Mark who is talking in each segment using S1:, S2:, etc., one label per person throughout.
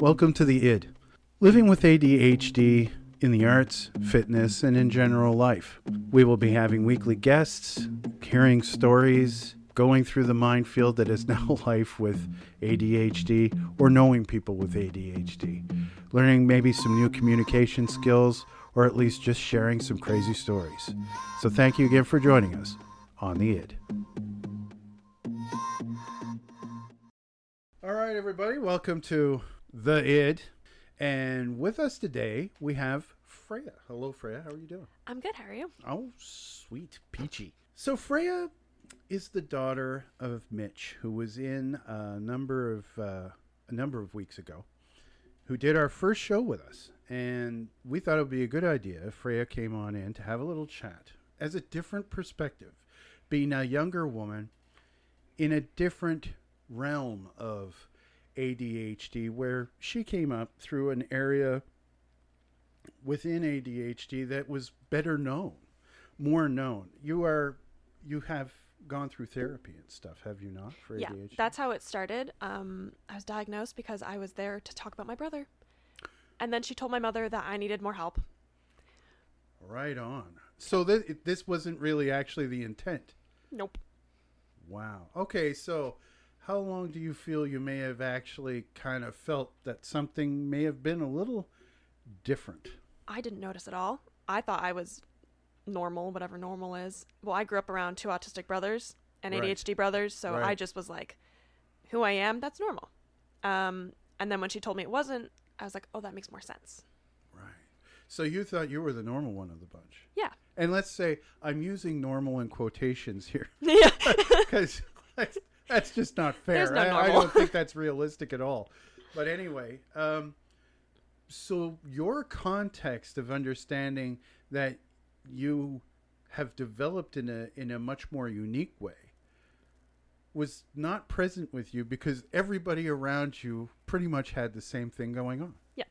S1: Welcome to the ID. Living with ADHD in the arts, fitness, and in general life. We will be having weekly guests, hearing stories, going through the minefield that is now life with ADHD or knowing people with ADHD, learning maybe some new communication skills, or at least just sharing some crazy stories. So thank you again for joining us on the ID. Everybody, welcome to the ID. And with us today, we have Freya. Hello, Freya. How are you doing?
S2: I'm good. How are you?
S1: Oh, sweet, peachy. So Freya is the daughter of Mitch, who was in a number of uh, a number of weeks ago, who did our first show with us, and we thought it would be a good idea if Freya came on in to have a little chat as a different perspective, being a younger woman in a different realm of ADHD, where she came up through an area within ADHD that was better known, more known. You are, you have gone through therapy and stuff, have you not? For
S2: Yeah,
S1: ADHD,
S2: that's how it started. Um, I was diagnosed because I was there to talk about my brother, and then she told my mother that I needed more help.
S1: right on. So th- this wasn't really actually the intent.
S2: Nope.
S1: Wow. Okay, so how long do you feel you may have actually kind of felt that something may have been a little different?
S2: I didn't notice at all. I thought I was normal, whatever normal is. Well, I grew up around two autistic brothers and
S1: Right.
S2: ADHD brothers, so I just was like, who I am, that's normal. Um, and then when she told me it wasn't, I was like, oh, that makes more sense.
S1: Right. So you thought you were the normal one of the bunch.
S2: Yeah.
S1: And let's say I'm using normal in quotations here
S2: yeah.
S1: because that's, just not fair.
S2: No
S1: I, I don't think that's realistic at all. But anyway, um, so your context of understanding that you have developed in a in a much more unique way was not present with you because everybody around you pretty much had the same thing going on. Yeah.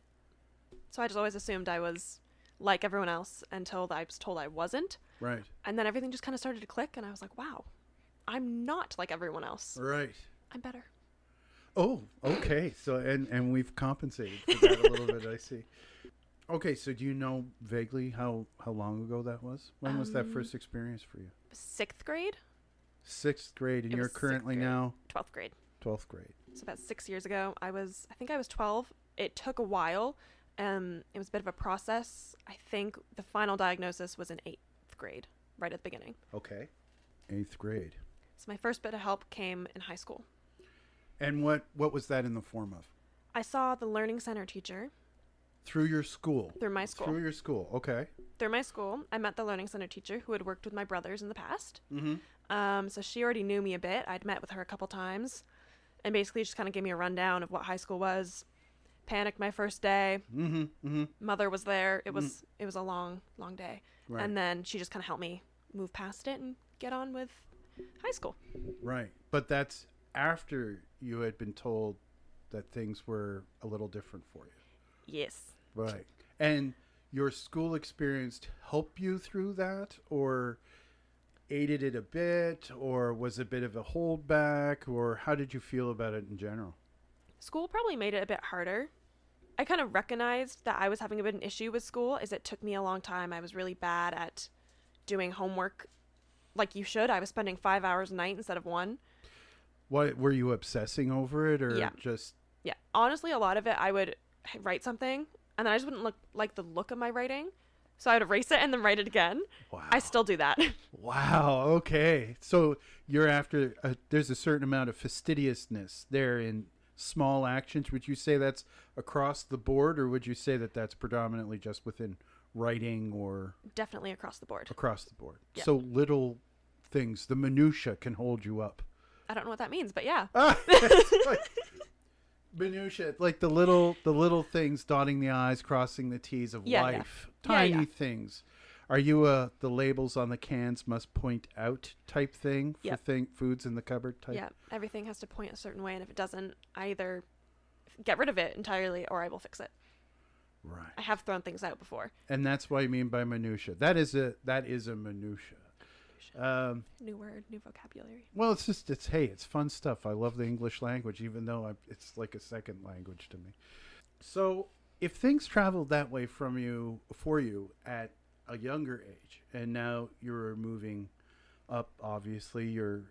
S2: So I just always assumed I was like everyone else until I was told I wasn't.
S1: Right.
S2: And then everything just kind of started to click, and I was like, wow, I'm not like everyone else.
S1: Right.
S2: I'm better.
S1: Oh, okay. So and and we've compensated for that a little bit. I see. Okay, so do you know vaguely how how long ago that was? When was that
S2: Um,
S1: first experience for you?
S2: Sixth grade,
S1: Sixth grade, and
S2: it
S1: you're currently now
S2: 12th grade.
S1: twelfth grade.
S2: So about six years ago, I was, I think I was 12. It took a while. Um, it was a bit of a process. I think the final diagnosis was in eighth grade, right at the beginning.
S1: Okay. Eighth grade.
S2: So my first bit of help came in high school.
S1: And what what was that in the form of?
S2: I saw the learning center teacher
S1: Through your school.
S2: through my school.
S1: Through your school. Okay.
S2: through my school, I met the learning center teacher who had worked with my brothers in the past.
S1: Mm-hmm.
S2: Um, so she already knew me a bit. I'd met with her a couple times, and basically just kind of gave me a rundown of what high school was. Panicked my first day.
S1: Mm-hmm. Mm-hmm.
S2: Mother was there. It was it was a long long day,
S1: Right.
S2: and then she just kind of helped me move past it and get on with high school.
S1: Right. But that's after you had been told that things were a little different for you.
S2: Yes.
S1: Right. And your school experience help you through that or aided it a bit or was a bit of a holdback or how did you feel about it in general?
S2: School probably made it a bit harder. I kind of recognized that I was having a bit of an issue with school is it took me a long time. I was really bad at doing homework like you should. I was spending 5 hours a night instead of 1.
S1: What were you obsessing over it or
S2: Yeah.
S1: just
S2: Yeah. Honestly, a lot of it I would write something and then I just wouldn't look like the look of my writing. So I would erase it and then write it again.
S1: wow.
S2: I still do that.
S1: Wow, okay. So you're after a, there's a certain amount of fastidiousness there in small actions. Would you say that's across the board or would you say that that's predominantly just within writing or
S2: Definitely across the board.
S1: across the board. So little things, the minutia can hold you up.
S2: I don't know what that means, but yeah.
S1: Ah, like minutia, like the little the little things dotting the i's, crossing the t's of
S2: Yeah,
S1: life.
S2: Yeah,
S1: Tiny
S2: yeah.
S1: things. Are you a the labels on the cans must point out type thing for
S2: Yep.
S1: thing foods in the cupboard type?
S2: Yeah, everything has to point a certain way, and if it doesn't, I either get rid of it entirely or I will fix it.
S1: Right.
S2: I have thrown things out before.
S1: And that's what I mean by minutia. That is a that is a minutia. Um,
S2: New word, new vocabulary.
S1: well, it's just it's hey, it's fun stuff. I love the English language, even though I, it's like a second language to me. So, if things traveled that way from you for you at a younger age, and now you're moving up, obviously you're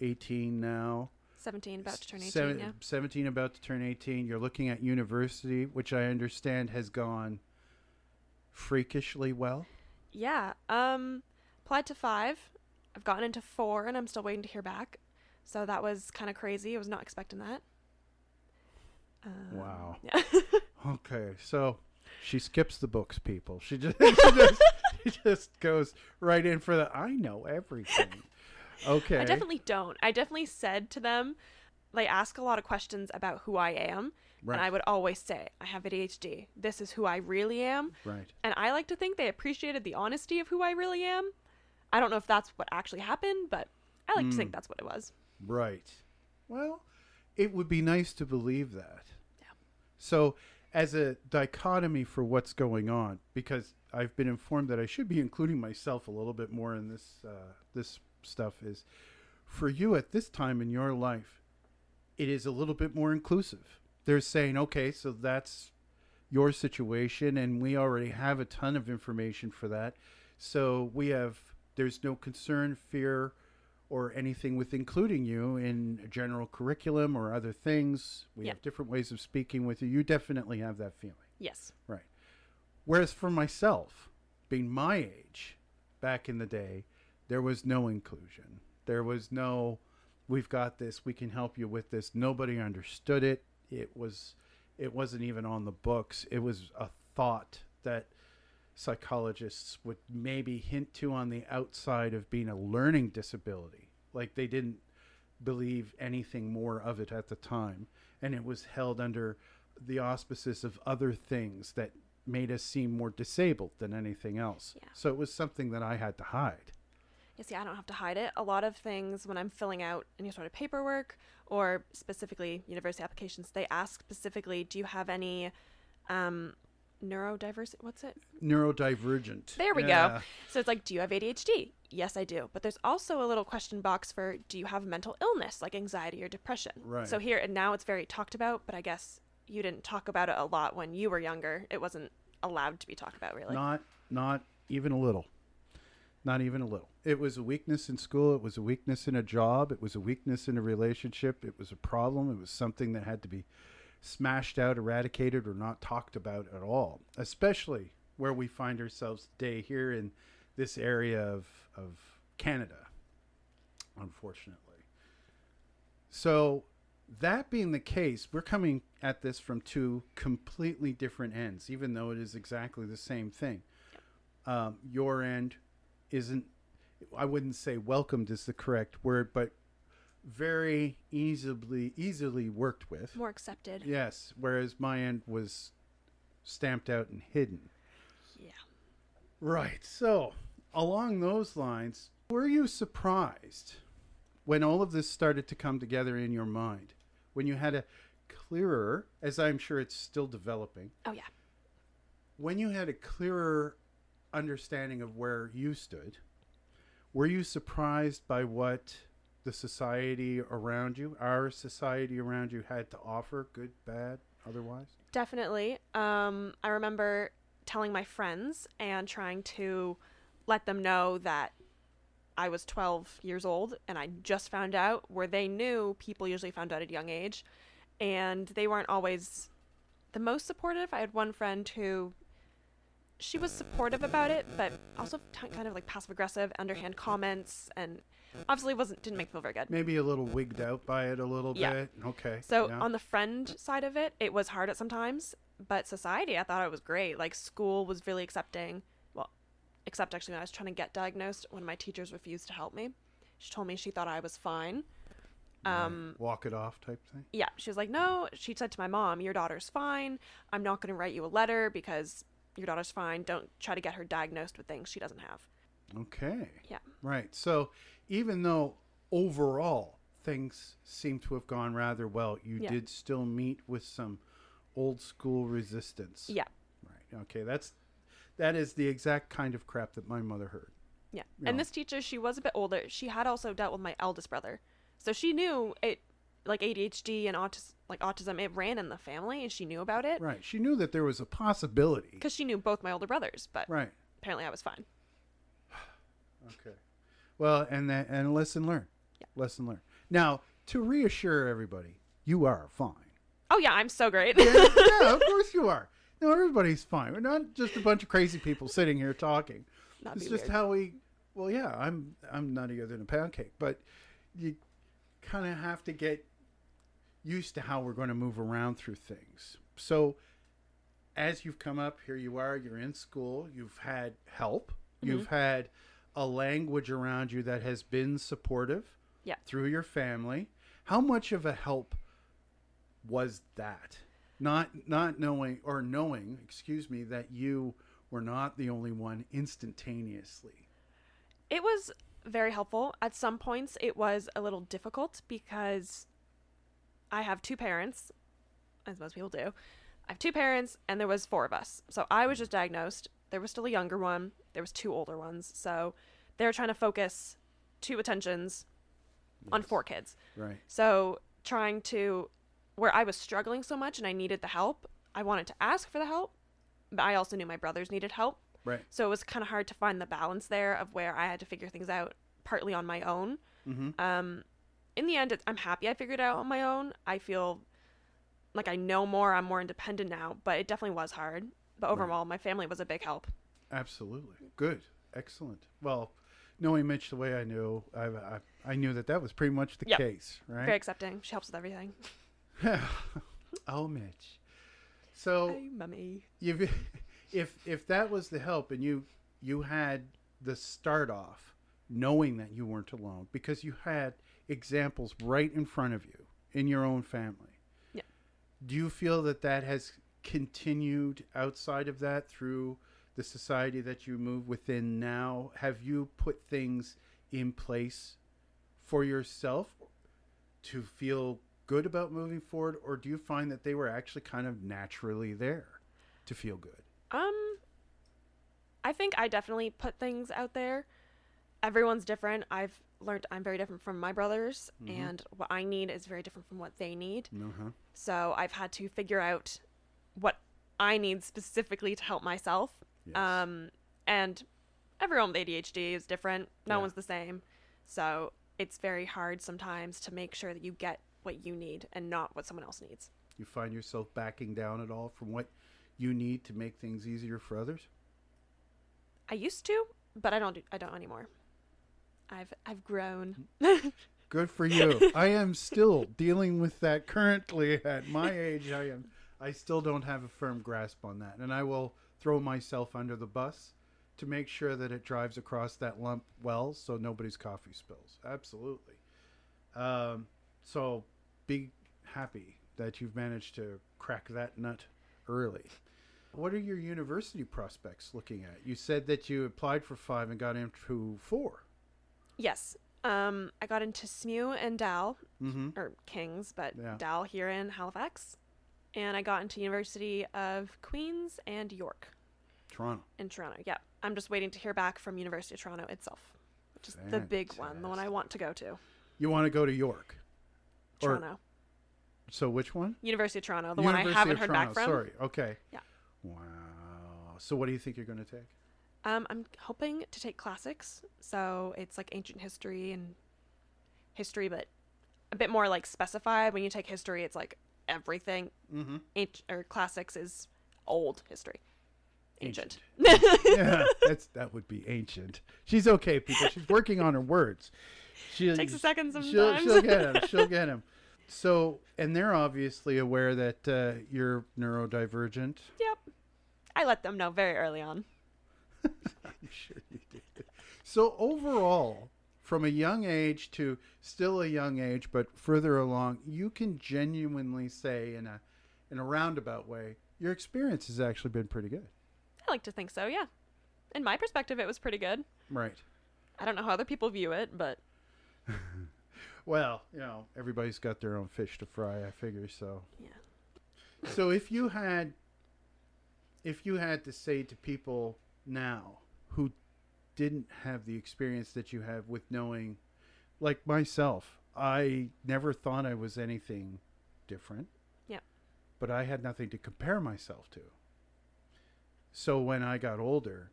S1: 18 now.
S2: 17, about to turn 18,
S1: Seven-
S2: yeah.
S1: 17 about to turn 18 you're looking at university which i understand has gone freakishly well
S2: Yeah. Um, applied to five. I've gotten into four, and I'm still waiting to hear back. So that was kind of crazy. I was not expecting that. Um,
S1: Wow.
S2: Yeah.
S1: okay so she skips the books people she just, she just, she just goes right in for the i know everything okay
S2: I definitely don't. I definitely said to them, they ask a lot of questions about who I am,
S1: right
S2: and I would always say, I have ADHD. This is who I really am.
S1: right
S2: And I like to think they appreciated the honesty of who I really am. I don't know if that's what actually happened, but I like to think that's what it was.
S1: right well it would be nice to believe that
S2: Yeah.
S1: So, as a dichotomy for what's going on, because I've been informed that I should be including myself a little bit more in this uh, this stuff, is for you at this time in your life, it is a little bit more inclusive. They're saying, okay, so that's your situation, and we already have a ton of information for that. So we have there's no concern, fear, or anything with including you in a general curriculum or other things. We
S2: Yeah.
S1: have different ways of speaking with you. You definitely have that feeling.
S2: Yes.
S1: Right. Whereas for myself, being my age back in the day, there was no inclusion. There was no, we've got this, we can help you with this. Nobody understood it. It was, it wasn't even on the books. It was a thought that psychologists would maybe hint to on the outside of being a learning disability. Like they didn't believe anything more of it at the time. And it was held under the auspices of other things that made us seem more disabled than anything else.
S2: Yeah.
S1: So it was something that I had to hide.
S2: You see, I don't have to hide it. A lot of things when I'm filling out any sort of paperwork or specifically university applications, they ask specifically, do you have any um, neurodiversity? What's it?
S1: Neurodivergent.
S2: There we
S1: Yeah.
S2: go. So it's like, do you have ADHD? Yes, I do. But there's also a little question box for, do you have mental illness like anxiety or depression?
S1: Right.
S2: So here and now it's very talked about, but I guess you didn't talk about it a lot when you were younger. It wasn't allowed to be talked about, really.
S1: Not not even a little. Not even a little. It was a weakness in school, it was a weakness in a job, it was a weakness in a relationship, it was a problem, it was something that had to be smashed out, eradicated or not talked about at all. Especially where we find ourselves today here in this area of of Canada. Unfortunately. So that being the case, we're coming at this from two completely different ends, even though it is exactly the same thing. Um, your end isn't, I wouldn't say welcomed is the correct word, but very easily easily worked with.
S2: More accepted.
S1: Yes, whereas my end was stamped out and hidden.
S2: Yeah.
S1: Right. So, along those lines, were you surprised when all of this started to come together in your mind? When you had a clearer, as I'm sure it's still developing,
S2: Oh, yeah.
S1: when you had a clearer understanding of where you stood, were you surprised by what the society around you, our society around you, had to offer, good, bad, otherwise?
S2: Definitely. Um, I remember telling my friends and trying to let them know that I was 12 years old and I just found out where they knew people usually found out at a young age and they weren't always the most supportive. I had one friend who she was supportive about it, but also t- kind of like passive aggressive, underhand comments, and obviously wasn't didn't make me feel very good.
S1: Maybe a little wigged out by it a little
S2: Yeah.
S1: bit. Okay.
S2: So
S1: yeah.
S2: on the friend side of it, it was hard at sometimes, but society, I thought it was great. Like school was really accepting. Well, except actually when I was trying to get diagnosed, when my teachers refused to help me. She told me she thought I was fine. Um,
S1: walk it off type thing.
S2: yeah, she was like, "No." She said to my mom, "Your daughter's fine. I'm not going to write you a letter because your daughter's fine. Don't try to get her diagnosed with things she doesn't have."
S1: Okay.
S2: Yeah.
S1: Right. So even though overall things seem to have gone rather well, you
S2: Yeah.
S1: did still meet with some old school resistance.
S2: Yeah.
S1: Right. Okay. That's that is the exact kind of crap that my mother heard.
S2: Yeah.
S1: you
S2: And
S1: know.
S2: this teacher, she was a bit older. She had also dealt with my eldest brother. So she knew it like ADHD and autis- like autism it ran in the family and she knew about it
S1: Right. She knew that there was a possibility.
S2: cuz she knew both my older brothers, but
S1: Right.
S2: apparently I was fine.
S1: Okay. Well, and that and lesson learned.
S2: Yeah.
S1: Lesson learned. Now, to reassure everybody, you are fine.
S2: Oh yeah, I'm so great.
S1: yeah, yeah, of course you are. No, everybody's fine. We're not just a bunch of crazy people sitting here talking.
S2: That'd
S1: it's just
S2: weird.
S1: how we. Well, yeah, I'm I'm nuttier than a pound cake, but you kind of have to get used to how we're going to move around through things. So, as you've come up, here you are. You're in school. You've had help. You've mm-hmm. had a language around you that has been supportive.
S2: Yeah.
S1: Through your family, how much of a help was that? Not not knowing or knowing, excuse me, that you were not the only one instantaneously.
S2: It was very helpful. At some points, it was a little difficult because I have two parents, as most people do. I have two parents, and there was four of us. So I was just diagnosed. There was still a younger one. There was two older ones. So they were trying to focus two attentions on four kids.
S1: Right.
S2: So trying to, where I was struggling so much and I needed the help, I wanted to ask for the help, but I also knew my brothers needed help.
S1: Right.
S2: So it was kind of hard to find the balance there of where I had to figure things out partly on my own.
S1: Mm-hmm.
S2: Um, in the end, it, I'm happy I figured it out on my own. I feel like I know more. I'm more independent now, but it definitely was hard. But overall, my family was a big help.
S1: Absolutely. Good. Excellent. Well, knowing Mitch the way I knew, I, I, I knew that that was pretty much the
S2: Yep.
S1: case, right?
S2: Very accepting. She helps with everything.
S1: oh, Mitch. So
S2: Hey, mummy.
S1: you've, if if that was the help, and you you had the start off knowing that you weren't alone because you had examples right in front of you in your own family.
S2: Yeah.
S1: Do you feel that that has continued outside of that through the society that you move within now? Have you put things in place for yourself to feel good about moving forward, or do you find that they were actually kind of naturally there to feel good?
S2: Um, I think I definitely put things out there. Everyone's different. I've learned I'm very different from my brothers,
S1: Mhm.
S2: and what I need is very different from what they need.
S1: Uh-huh.
S2: So I've had to figure out what I need specifically to help myself.
S1: Yes.
S2: Um, and everyone with ADHD is different. No
S1: Yeah.
S2: one's the same. So it's very hard sometimes to make sure that you get what you need and not what someone else needs.
S1: you find yourself backing down at all from what you need to make things easier for others?
S2: I used to, but I don't. Do, I don't anymore. I've I've grown.
S1: Good for you. I am still dealing with that currently at my age. I am I still don't have a firm grasp on that. And I will throw myself under the bus to make sure that it drives across that lump well so nobody's coffee spills. Absolutely. Um, so be happy that you've managed to crack that nut early. What are your university prospects looking at? You said that you applied for five and got into four.
S2: yes. Um, I got into SMU and Dal
S1: Mm-hmm.
S2: or Kings, but
S1: Yeah.
S2: Dal here in Halifax, and I got into University of Queens and York
S1: Toronto.
S2: in Toronto. Yeah, I'm just waiting to hear back from University of Toronto itself, which is the big one, the one I want to go to.
S1: You want to go to York. Or-
S2: Toronto,
S1: So which one?
S2: University of Toronto, the one I haven't heard
S1: Toronto.
S2: back from.
S1: Sorry. Okay.
S2: Yeah.
S1: Wow. So what do you think you're going to take?
S2: Um, I'm hoping to take classics, so it's like ancient history and history, but a bit more like specified. When you take history, it's like everything.
S1: Mm-hmm.
S2: Ancient or classics is old history, ancient.
S1: yeah, that's that would be ancient. She's okay, people. She's working on her words. She
S2: Takes a second
S1: She'll,
S2: sometimes.
S1: she'll get him. She'll get him. So, and they're obviously aware that uh, you're neurodivergent.
S2: Yep. I let them know very early on.
S1: I'm sure you did. So overall, from a young age to still a young age, but further along, you can genuinely say in a in a roundabout way, your experience has actually been pretty good.
S2: I like to think so, yeah. In my perspective, it was pretty good.
S1: Right.
S2: I don't know how other people view it, but
S1: Well, you know, everybody's got their own fish to fry, I figure so.
S2: Yeah.
S1: So if you had if you had to say to people now who didn't have the experience that you have with knowing, like myself, I never thought I was anything different.
S2: Yeah.
S1: But I had nothing to compare myself to. So when I got older,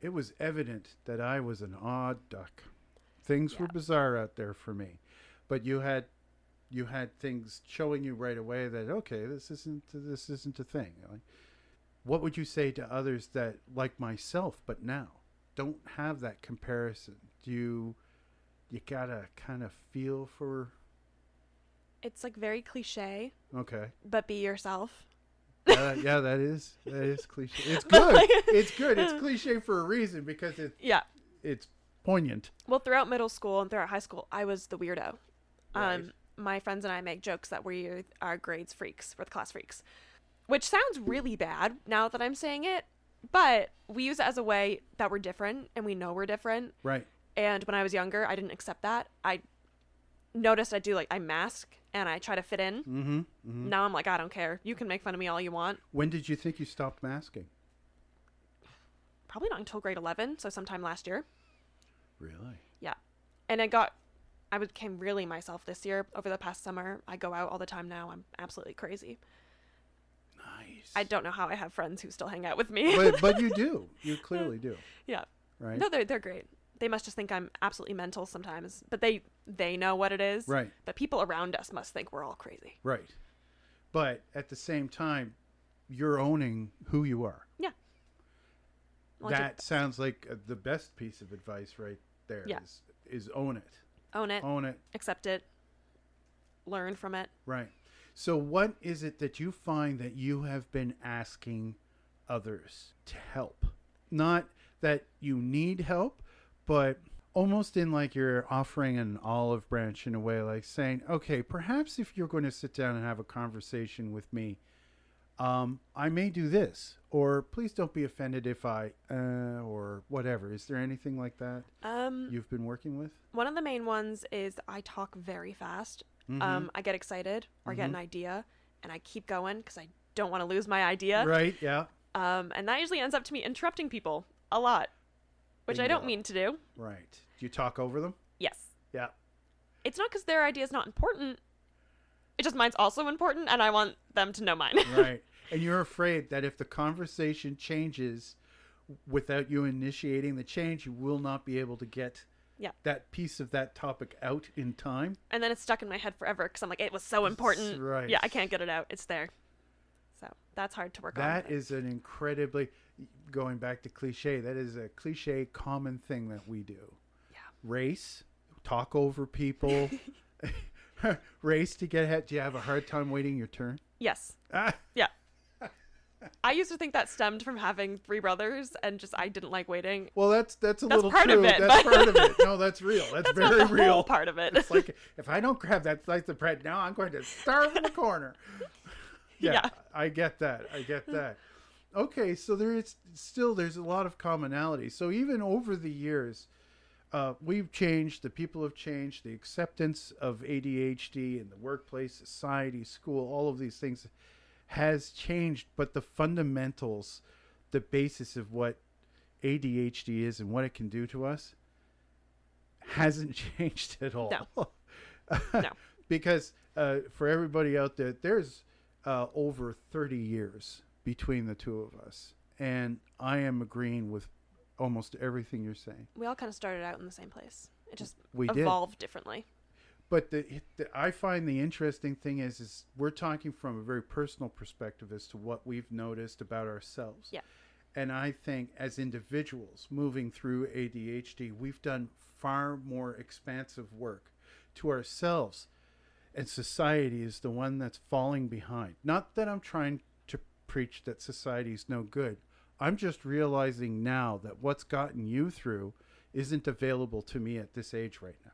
S1: it was evident that I was an odd duck. Things were bizarre out there for me. But you had you had things showing you right away that okay, this isn't this isn't a thing. Like, what would you say to others that like myself but now don't have that comparison? Do you you gotta kind of feel for
S2: It's like very cliche,
S1: okay
S2: but be yourself.
S1: yeah, yeah that is that is cliche it's good
S2: like-
S1: it's good it's cliche for a reason because it
S2: Yeah.
S1: it's poignant
S2: Well, throughout middle school and throughout high school, I was the weirdo.
S1: Right.
S2: Um, my friends and I make jokes that we are grades freaks, we're the class freaks, which sounds really bad now that I'm saying it. But we use it as a way that we're different and we know we're different.
S1: right
S2: And when I was younger, I didn't accept that. I noticed I do like I mask and I try to fit in.
S1: mm-hmm, hmm
S2: Now I'm like, I don't care. You can make fun of me all you want.
S1: when did you think you stopped masking
S2: Probably not until grade 11, so sometime last year.
S1: really
S2: Yeah. And I got, I became really myself this year over the past summer. I go out all the time now. I'm absolutely crazy.
S1: Nice
S2: I don't know how I have friends who still hang out with me.
S1: but but you do you clearly do
S2: yeah.
S1: right
S2: No, they're, they're great. They must just think I'm absolutely mental sometimes, but they they know what it is.
S1: right
S2: But people around us must think we're all crazy.
S1: right but at the same time you're owning who you are
S2: Well, just
S1: that sounds like uh, the best piece of advice right there.
S2: Yeah.
S1: Is, is own it
S2: own it,
S1: own it
S2: accept it, learn from it.
S1: right so what is it that you find that you have been asking others to help not that you need help but almost in like you're offering an olive branch in a way like saying okay perhaps if you're going to sit down and have a conversation with me um, I may do this, or please don't be offended if I, uh, or whatever. Is there anything like that
S2: Um,
S1: you've been working with?
S2: one of the main ones is I talk very fast.
S1: Mhm.
S2: Um, I get excited or get
S1: Mhm.
S2: an idea, and I keep going because I don't want to lose my idea.
S1: Right? Yeah.
S2: Um, and that usually ends up to me interrupting people a lot, which I don't mean to do.
S1: Right. Do you talk over them?
S2: Yes.
S1: Yeah.
S2: It's not because their idea is not important. It just mine's also important, and I want them to know mine.
S1: Right. and you're afraid that if the conversation changes without you initiating the change, you will not be able to get
S2: Yeah.
S1: that piece of that topic out in time.
S2: and then it's stuck in my head forever because I'm like, it was so important.
S1: right.
S2: Yeah, I can't get it out. It's there. So that's hard to work on.
S1: That is an incredibly going back to cliche. That is a cliche common thing that we do.
S2: Yeah.
S1: Race, talk over people. Race to get ahead. Do you have a hard time waiting your turn?
S2: Yes.
S1: Ah,
S2: I used to think that stemmed from having three brothers and just I didn't like waiting.
S1: well, that's that's a
S2: That's
S1: little
S2: part of
S1: true.
S2: it,
S1: that's
S2: but-
S1: part of it. No, that's real. That's,
S2: That's
S1: very real.
S2: part of it.
S1: It's like if I don't grab that slice of bread now, I'm going to starve in the corner. Yeah,
S2: Yeah.
S1: I get that. I get that. Okay, so there is still there's a lot of commonality. So even over the years, uh, we've changed. The people have changed. The acceptance of ADHD in the workplace, society, school, all of these things has changed. But the fundamentals, the basis of what ADHD is and what it can do to us, hasn't changed at all.
S2: No. No.
S1: because uh, for everybody out there, there's uh, over 30 years between the two of us. And I am agreeing with almost everything you're saying.
S2: We all kind of started out in the same place. It just
S1: We did.
S2: evolved differently.
S1: But the, the I find the interesting thing is is we're talking from a very personal perspective as to what we've noticed about ourselves.
S2: Yeah.
S1: And I think as individuals moving through ADHD, we've done far more expansive work to ourselves. And society is the one that's falling behind. Not that I'm trying to preach that society is no good. I'm just realizing now that what's gotten you through isn't available to me at this age right now.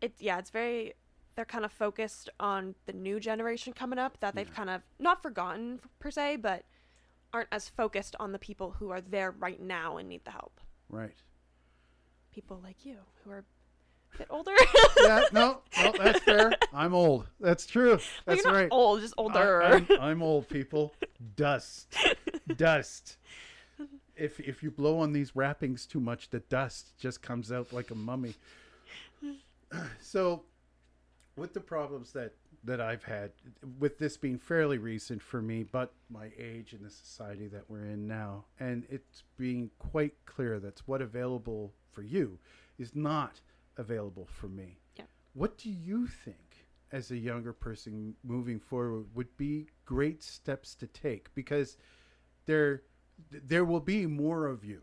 S2: It yeah, it's very they're kind of focused on the new generation coming up that they've kind of not forgotten per se, but aren't as focused on the people who are there right now and need the help.
S1: Right.
S2: People like you who are a bit older.
S1: yeah, no, no, that's fair. I'm old. That's true.
S2: Well,
S1: That's
S2: you're not
S1: right.
S2: old, just older.
S1: I, am I'm old, people. Dust, dust. if if you blow on these wrappings too much, the dust just comes out like a mummy. so, with the problems that that I've had, with this being fairly recent for me, but my age and the society that we're in now, and it's being quite clear that's what available for you is not available for me.
S2: Yeah.
S1: What do you think, as a younger person moving forward, would be great steps to take? Because there, there will be more of you,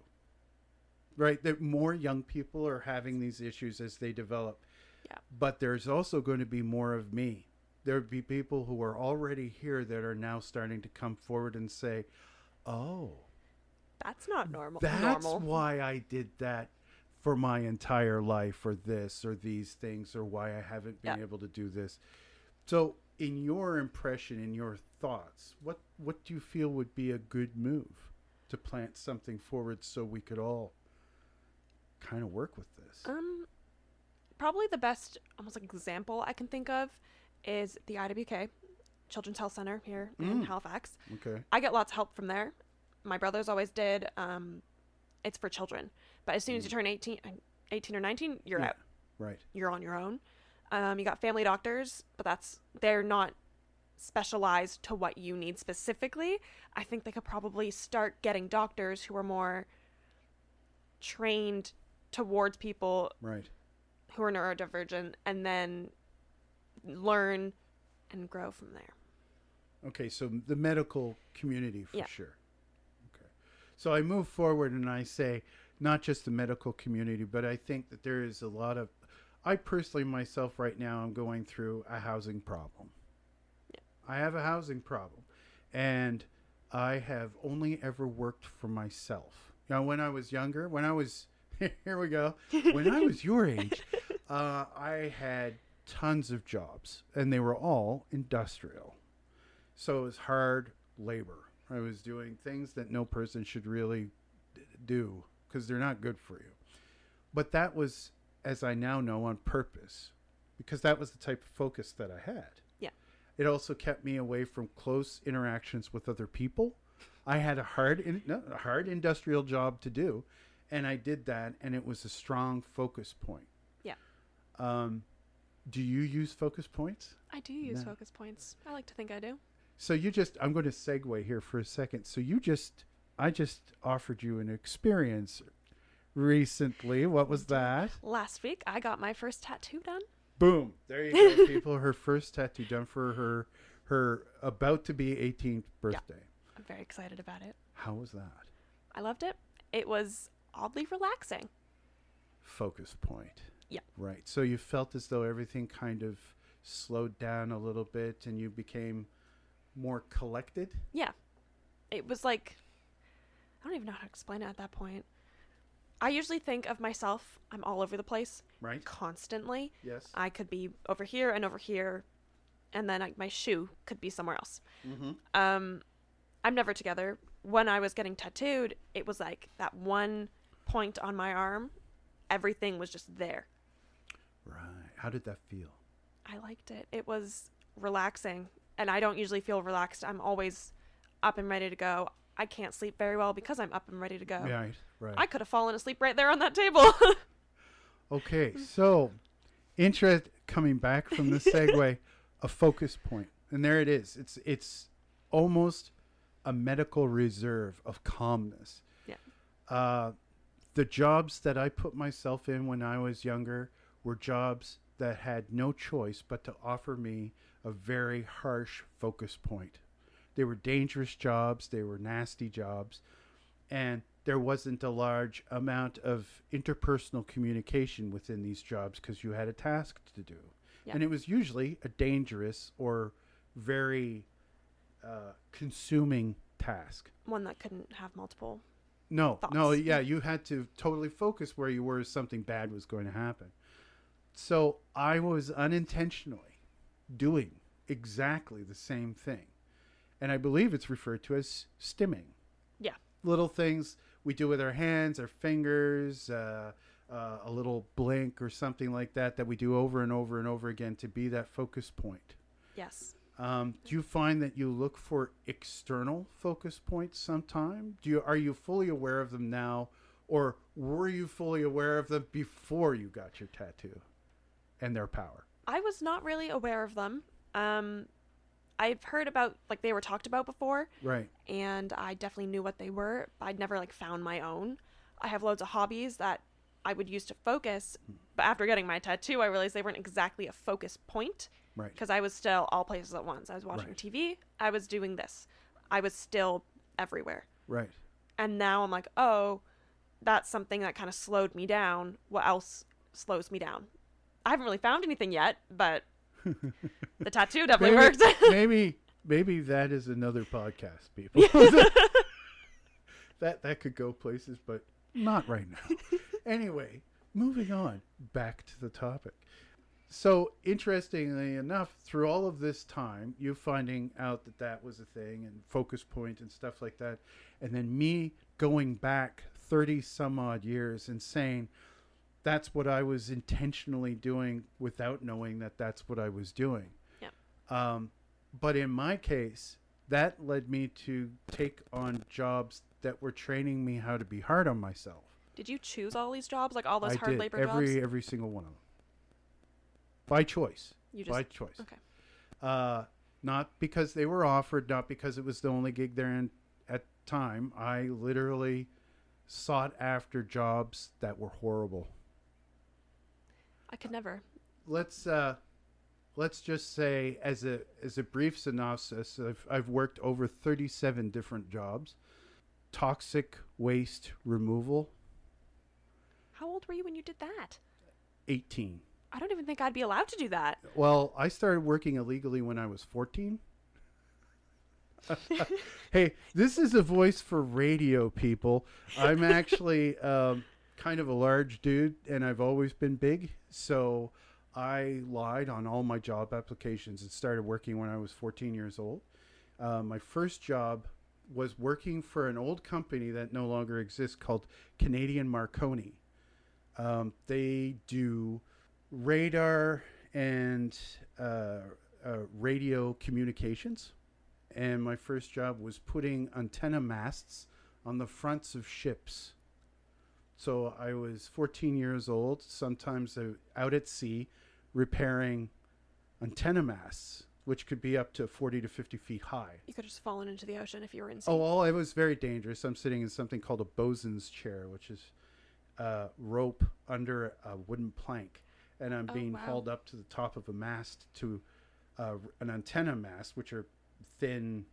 S1: right? That more young people are having these issues as they develop.
S2: Yeah.
S1: But there's also going to be more of me. There would be people who are already here that are now starting to come forward and say, "Oh,
S2: That's not normal.
S1: that's
S2: normal.
S1: why I did that for my entire life, or this, or these things, or why I haven't been
S2: Yeah.
S1: able to do this. So, in your impression, in your thoughts, what what do you feel would be a good move to plant something forward so we could all kind of work with this?
S2: Um, probably the best almost example I can think of is the IWK Children's Health Center here in
S1: Mm.
S2: Halifax.
S1: Okay.
S2: I get lots of help from there. My brothers always did. Um, it's for children, but as soon as you turn 18, uh, 18 or 19, you're
S1: Mm. Yeah.
S2: out.
S1: Right.
S2: You're on your own. Um, you got family doctors, but that's they're not specialized to what you need specifically. I think they could probably start getting doctors who are more trained towards people
S1: Right.
S2: Who are neurodivergent and then learn and grow from there.
S1: Okay, so the medical community for
S2: Yeah.
S1: sure. Okay. So I move forward and I say not just the medical community, but I think that there is a lot of I personally myself right now I'm going through a housing problem.
S2: Yeah.
S1: I have a housing problem and I have only ever worked for myself. Now when I was younger, when I was here we go. When I was your age, uh, I had tons of jobs and they were all industrial. So it was hard labor. I was doing things that no person should really d- do because they're not good for you. But that was, as I now know, on purpose because that was the type of focus that I had.
S2: Yeah.
S1: It also kept me away from close interactions with other people. I had a hard, in, no, a hard industrial job to do, and I did that, and it was a strong focus point. Um, do you use focus points?
S2: I do use
S1: No.
S2: focus points. I like to think I do.
S1: So you just I'm going to segue here for a second. So you just I just offered you an experience recently. What was that?
S2: Last week, I got my first tattoo done.
S1: Boom. There you go, people. Her first tattoo done for her her about to be 18th birthday.
S2: Yeah, I'm very excited about it.
S1: How was that?
S2: I loved it. It was oddly relaxing.
S1: Focus point.
S2: Yeah.
S1: Right. So you felt as though everything kind of slowed down a little bit and you became more collected?
S2: Yeah. It was like I don't even know how to explain it at that point. I usually think of myself, I'm all over the place
S1: Right?
S2: constantly.
S1: Yes.
S2: I could be over here and over here, and then like my shoe could be somewhere else.
S1: Mm-hmm.
S2: Um, I'm never together. When I was getting tattooed, it was like that one point on my arm. Everything was just there.
S1: How did that feel?
S2: I liked it. It was relaxing, and I don't usually feel relaxed. I'm always up and ready to go. I can't sleep very well because I'm up and ready to go.
S1: Right. Right.
S2: I could have fallen asleep right there on that table.
S1: Okay, so interest coming back from the segue, a focus point, and there it is. It's it's almost a medical reserve of calmness.
S2: Yeah.
S1: Uh, the jobs that I put myself in when I was younger were jobs that had no choice but to offer me a very harsh focus point. They were dangerous jobs. They were nasty jobs, and there wasn't a large amount of interpersonal communication within these jobs because you had a task to do.
S2: Yeah.
S1: And it was usually a dangerous or very uh, consuming task.
S2: One that couldn't have multiple.
S1: No, no, yeah, you had to totally focus where you were if something bad was going to happen. So I was unintentionally doing exactly the same thing. And I believe it's referred to as stimming.
S2: Yeah.
S1: Little things we do with our hands, our fingers, uh, uh, a little blink or something like that that we do over and over and over again to be that focus point.
S2: Yes.
S1: Um, do you find that you look for external focus points sometime? Do you are you fully aware of them now, or were you fully aware of them before you got your tattoo, and their power?
S2: I was not really aware of them. Um, I've heard about like they were talked about before,
S1: Right.
S2: and I definitely knew what they were. But I'd never like found my own. I have loads of hobbies that I would use to focus, but after getting my tattoo, I realized they weren't exactly a focus point
S1: Right.
S2: because I was still all places at once. I was watching
S1: Right.
S2: TV, I was doing this, I was still everywhere.
S1: Right.
S2: And now I'm like, oh, that's something that kind of slowed me down. What else slows me down? I haven't really found anything yet, but the tattoo definitely
S1: maybe,
S2: works.
S1: maybe maybe that is another podcast, people. that that could go places, but not right now. anyway, moving on back to the topic. So interestingly enough, through all of this time, you finding out that that was a thing and focus point and stuff like that, and then me going back thirty some odd years and saying that's what I was intentionally doing without knowing that that's what I was doing.
S2: Yeah.
S1: Um, but in my case, that led me to take on jobs that were training me how to be hard on myself.
S2: Did you choose all these jobs, like all those
S1: I
S2: hard
S1: did
S2: labor
S1: every
S2: jobs?
S1: every single one of them by choice.
S2: You just
S1: by choice.
S2: okay.
S1: Uh, not because they were offered, not because it was the only gig there in, at time. I literally sought after jobs that were horrible.
S2: I could never.
S1: let's uh let's just say as a as a brief synopsis I've, I've worked over 37 different jobs toxic waste removal
S2: How old were you when you did that?
S1: 18
S2: I don't even think I'd be allowed to do that.
S1: well i started working illegally when i was 14 hey this is a voice for radio people i'm actually um, kind of a large dude and i've always been big so i lied on all my job applications and started working when i was 14 years old uh, my first job was working for an old company that no longer exists called canadian marconi um, they do radar and uh, uh, radio communications. And my first job was putting antenna masts on the fronts of ships. So I was 14 years old, sometimes out at sea, repairing antenna masts, which could be up to 40 to 50 feet high.
S2: You could have just fallen into the ocean if you were in sea.
S1: Oh, well, it was very dangerous. I'm sitting in something called a bosun's chair, which is uh, rope under a wooden plank, and I'm
S2: Oh,
S1: being
S2: wow.
S1: hauled up to the top of a mast to uh, an antenna mast, which are thin,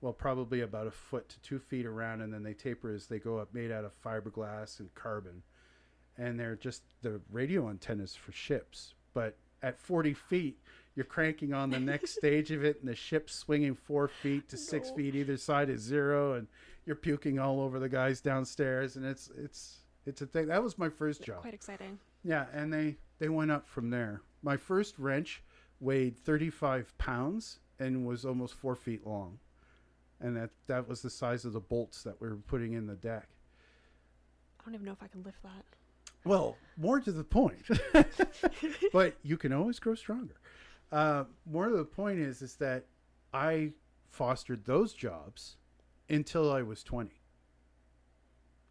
S1: well, probably about a foot to two feet around, and then they taper as they go up, made out of fiberglass and carbon, and they're just the radio antennas for ships. But at 40 feet, you're cranking on the next stage of it, and the ship's swinging four feet to six
S2: No.
S1: feet either side is zero, and you're puking all over the guys downstairs, and it's it's it's a thing. That was my first job.
S2: Quite exciting.
S1: Yeah, and they they went up from there. My first wrench weighed 35 pounds and was almost four feet long, and that that was the size of the bolts that we were putting in the deck.
S2: I don't even know if I can lift that.
S1: Well, more to the point, but you can always grow stronger. Uh, more to the point is is that I fostered those jobs until I was 20,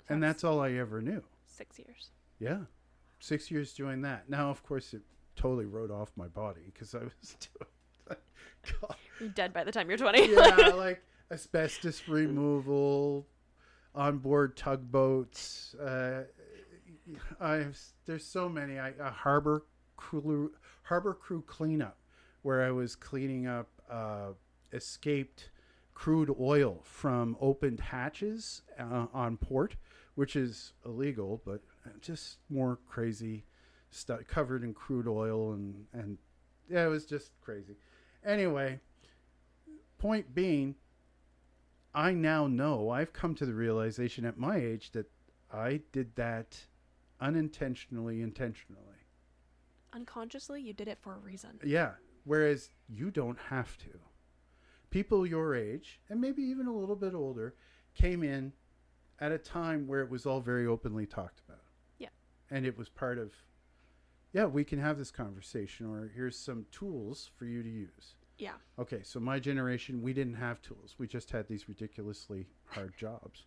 S1: and that's all I ever knew.
S2: six years.
S1: Yeah, six years doing that. Now, of course, it totally wrote off my body because I was doing. God.
S2: You're dead by the time you're 20.
S1: Yeah, like asbestos removal, onboard tugboats. Uh, I've there's so many. I a harbor crew harbor crew cleanup, where I was cleaning up uh, escaped crude oil from opened hatches uh, on port, which is illegal, but just more crazy stuff covered in crude oil and and yeah, it was just crazy. Anyway, point being, I now know I've come to the realization at my age that I did that unintentionally, intentionally.
S2: Unconsciously, you did it for a reason.
S1: Yeah. Whereas you don't have to. People your age, and maybe even a little bit older, came in at a time where it was all very openly talked about.
S2: Yeah.
S1: And it was part of, yeah, we can have this conversation, or here's some tools for you to use.
S2: Yeah.
S1: Okay, so my generation, we didn't have tools. We just had these ridiculously hard jobs.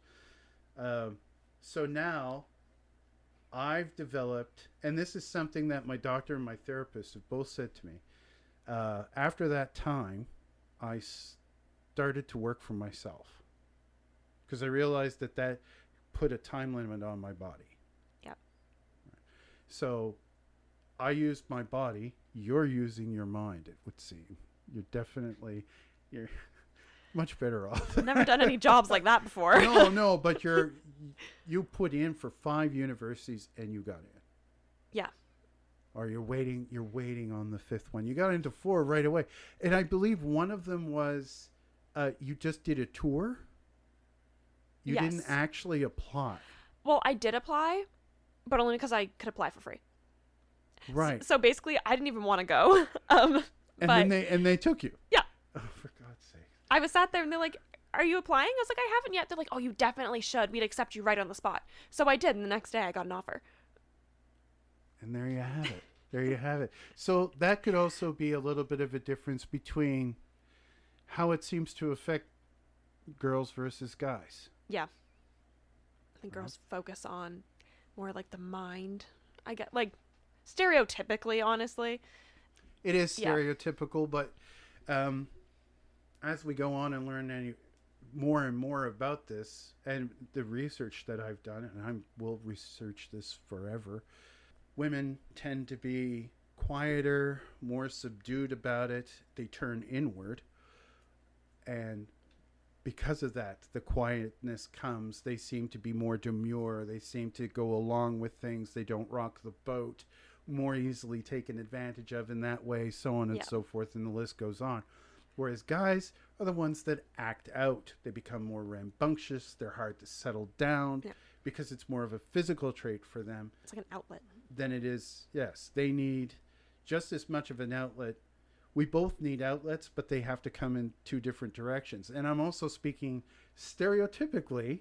S1: Um, so now I've developed, and this is something that my doctor and my therapist have both said to me. Uh, after that time, I started to work for myself because I realized that that put a time limit on my body.
S2: Yep.
S1: So I used my body. You're using your mind, it would seem. You're definitely, you're much better off.
S2: Never done any jobs like that before.
S1: no, no, but you're you put in for five universities and you got in.
S2: Yeah.
S1: Or you're waiting you're waiting on the fifth one. You got into four right away. And I believe one of them was uh, you just did a tour. You didn't actually apply.
S2: Well, I did apply, but only because I could apply for free.
S1: Right.
S2: So basically, I didn't even want to go. um,
S1: and
S2: but
S1: then they and they took you.
S2: Yeah.
S1: Oh, for God's sake.
S2: I was sat there and they're like, "Are you applying?" I was like, "I haven't yet." They're like, "Oh, you definitely should. We'd accept you right on the spot." So I did, and the next day I got an offer.
S1: And there you have it. There you have it. So that could also be a little bit of a difference between how it seems to affect girls versus guys.
S2: Yeah. I think girls focus on more like the mind. I get like stereotypically, honestly.
S1: It is
S2: Yeah.
S1: stereotypical, but um, as we go on and learn any more and more about this, and the research that I've done, and I will research this forever, women tend to be quieter, more subdued about it. They turn inward, and because of that, the quietness comes. They seem to be more demure. They seem to go along with things. They don't rock the boat. More easily taken advantage of in that way, so on and
S2: Yeah.
S1: so forth, and the list goes on. Whereas guys are the ones that act out. They become more rambunctious. They're hard to settle down
S2: Yeah.
S1: because it's more of a physical trait for them
S2: It's like an outlet.
S1: than it is. Yes, they need just as much of an outlet. We both need outlets, but they have to come in two different directions. And I'm also speaking stereotypically,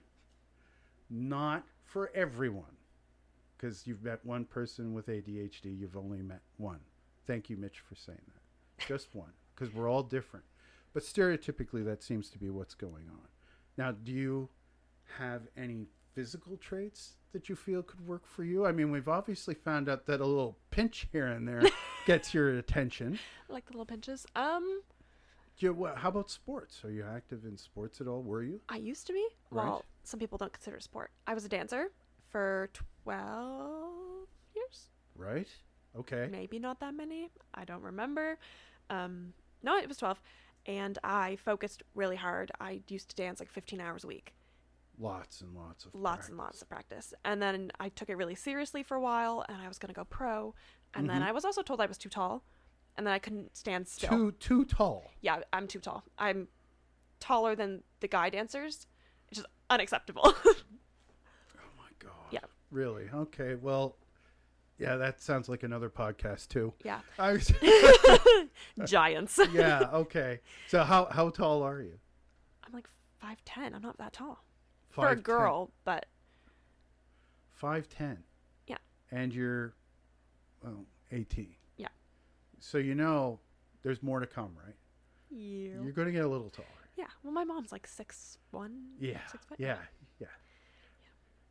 S1: not for everyone. Because you've met one person with ADHD, you've only met one. Thank you, Mitch, for saying that. Just one, because we're all different. But stereotypically, that seems to be what's going on. Now, do you have any physical traits that you feel could work for you? I mean, we've obviously found out that a little pinch here and there gets your attention.
S2: I like the little pinches. Um,
S1: you, wha- how about sports? Are you active in sports at all? Were you?
S2: I used to be.
S1: Right.
S2: Well, some people don't consider sport. I was a dancer for 12 years.
S1: Right? Okay.
S2: Maybe not that many. I don't remember. Um, no, it was 12. And I focused really hard. I used to dance like 15 hours a week.
S1: Lots and lots of
S2: Lots and lots of practice. And then I took it really seriously for a while and I was going to go pro. And then
S1: Mhm.
S2: I was also told I was too tall. And then I couldn't stand still.
S1: Too too tall.
S2: Yeah, I'm too tall. I'm taller than the guy dancers. It's just unacceptable.
S1: Oh my god.
S2: Yeah.
S1: Really? Okay. Well, yeah, that sounds like another podcast too.
S2: yeah.
S1: I was,
S2: Giants.
S1: yeah. Okay. So how how tall are you?
S2: I'm like 5'10. I'm not that tall. For a
S1: 5'10"?
S2: girl, but
S1: Five ten.
S2: Yeah.
S1: And you're, well, eighteen.
S2: Yeah.
S1: So you know, there's more to come, right?
S2: yeah.
S1: You're going to get a little taller.
S2: Yeah. Well, my mom's like six one.
S1: Yeah.
S2: Six foot.
S1: Yeah.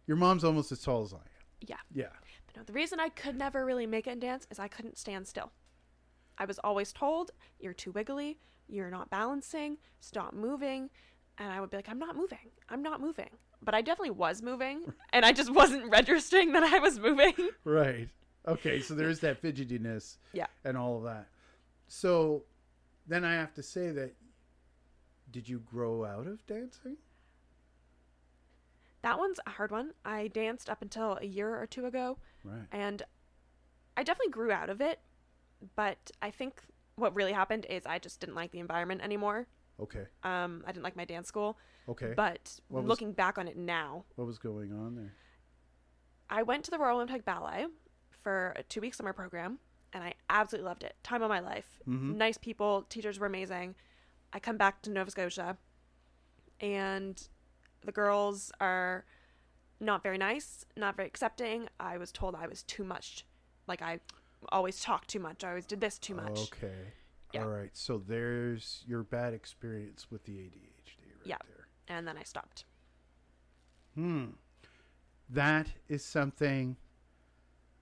S1: Your mom's almost as tall as I am.
S2: Yeah.
S1: Yeah.
S2: But no, the reason I could never really make it in dance is I couldn't stand still. I was always told, "You're too wiggly. You're not balancing. Stop moving." And I would be like, "I'm not moving. I'm not moving." But I definitely was moving, and I just wasn't registering that I was moving.
S1: Right. Okay. So there's that fidgetiness.
S2: Yeah.
S1: And all of that. So then I have to say that. Did you grow out of dancing?
S2: That one's a hard one. I danced up until a year or two ago,
S1: Right.
S2: and I definitely grew out of it. But I think what really happened is I just didn't like the environment anymore.
S1: Okay.
S2: Um, I didn't like my dance school.
S1: Okay.
S2: But
S1: was-
S2: looking back on it now,
S1: what was going on there?
S2: I went to the Royal Winnipeg Ballet for a two week summer program, and I absolutely loved it. Time of my life.
S1: Mhm.
S2: Nice people, teachers were amazing. I come back to Nova Scotia, and the girls are not very nice, not very accepting. I was told I was too much. Like, I always talked too much. I always did this too much.
S1: Okay.
S2: Yeah.
S1: All right. So there's your bad experience with the ADHD right
S2: Yeah.
S1: there.
S2: And then I stopped.
S1: Hmm. That is something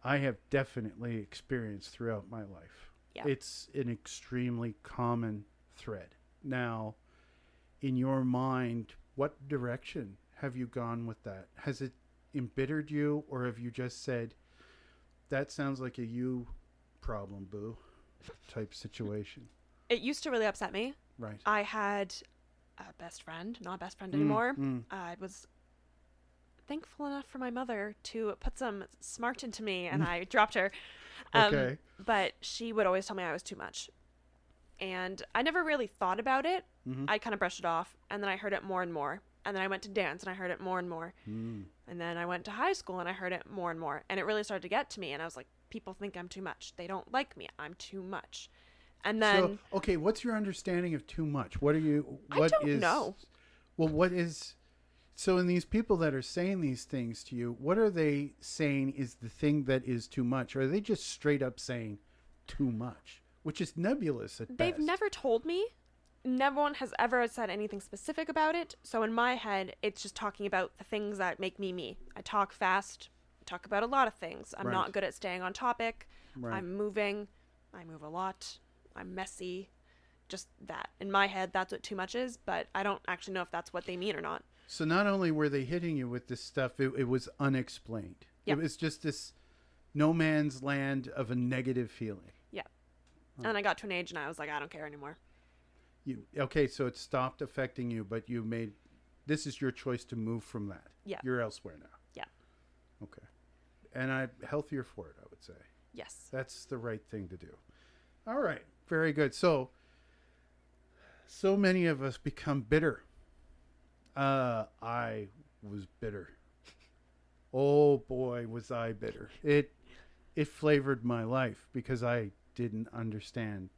S1: I have definitely experienced throughout my life.
S2: Yeah.
S1: It's an extremely common thread. Now, in your mind, what direction have you gone with that? Has it embittered you, or have you just said, that sounds like a you problem, boo, type situation?
S2: It used to really upset me.
S1: Right.
S2: I had a best friend, not a best friend
S1: Mm,
S2: anymore.
S1: mm.
S2: I was thankful enough for my mother to put some smart into me, and I dropped her. Um,
S1: Okay.
S2: But she would always tell me I was too much. And I never really thought about it.
S1: Mhm.
S2: I kind of brushed it off, and then I heard it more and more. And then I went to dance, and I heard it more and more.
S1: Mm.
S2: And then I went to high school, and I heard it more and more. And it really started to get to me, and I was like, people think I'm too much. They don't like me. I'm too much. And then
S1: so, okay, what's your understanding of too much? What are you?
S2: I
S1: What
S2: don't
S1: is-
S2: know.
S1: Well, what is? So, in these people that are saying these things to you, what are they saying is the thing that is too much? Or are they just straight up saying too much, which is nebulous at
S2: They've
S1: best?
S2: never told me. No one has ever said anything specific about it. So in my head, it's just talking about the things that make me me. I talk fast, talk about a lot of things. I'm
S1: Right.
S2: not good at staying on topic.
S1: Right.
S2: I'm moving. I move a lot. I'm messy. Just that. In my head, that's what too much is, but I don't actually know if that's what they mean or not.
S1: So, not only were they hitting you with this stuff, it, it was unexplained.
S2: Yep.
S1: It was just this no man's land of a negative feeling.
S2: And I got to an age and I was like, I don't care anymore.
S1: You okay? So it stopped affecting you, but you made this is your choice to move from that.
S2: Yeah.
S1: You're elsewhere now.
S2: Yeah.
S1: Okay. And I'm healthier for it, I would say.
S2: Yes.
S1: That's the right thing to do. All right. Very good. So so many of us become bitter. Uh I was bitter. Oh boy, was I bitter. It it flavored my life because I didn't understand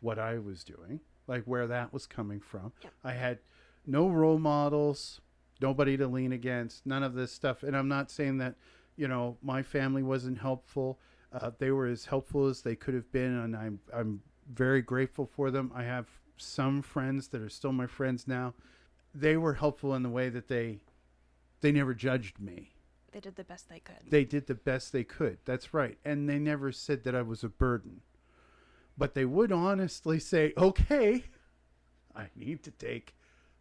S1: what I was doing, like where that was coming from. I had no role models, nobody to lean against, none of this stuff. And I'm not saying that, you know, my family wasn't helpful. Uh, they were as helpful as they could have been, and I'm I'm very grateful for them. I have some friends that are still my friends now. They were helpful in the way that they they never judged me
S2: They did the best they could.
S1: they did the best they could. That's right. And they never said that I was a burden. But they would honestly say, okay, I need to take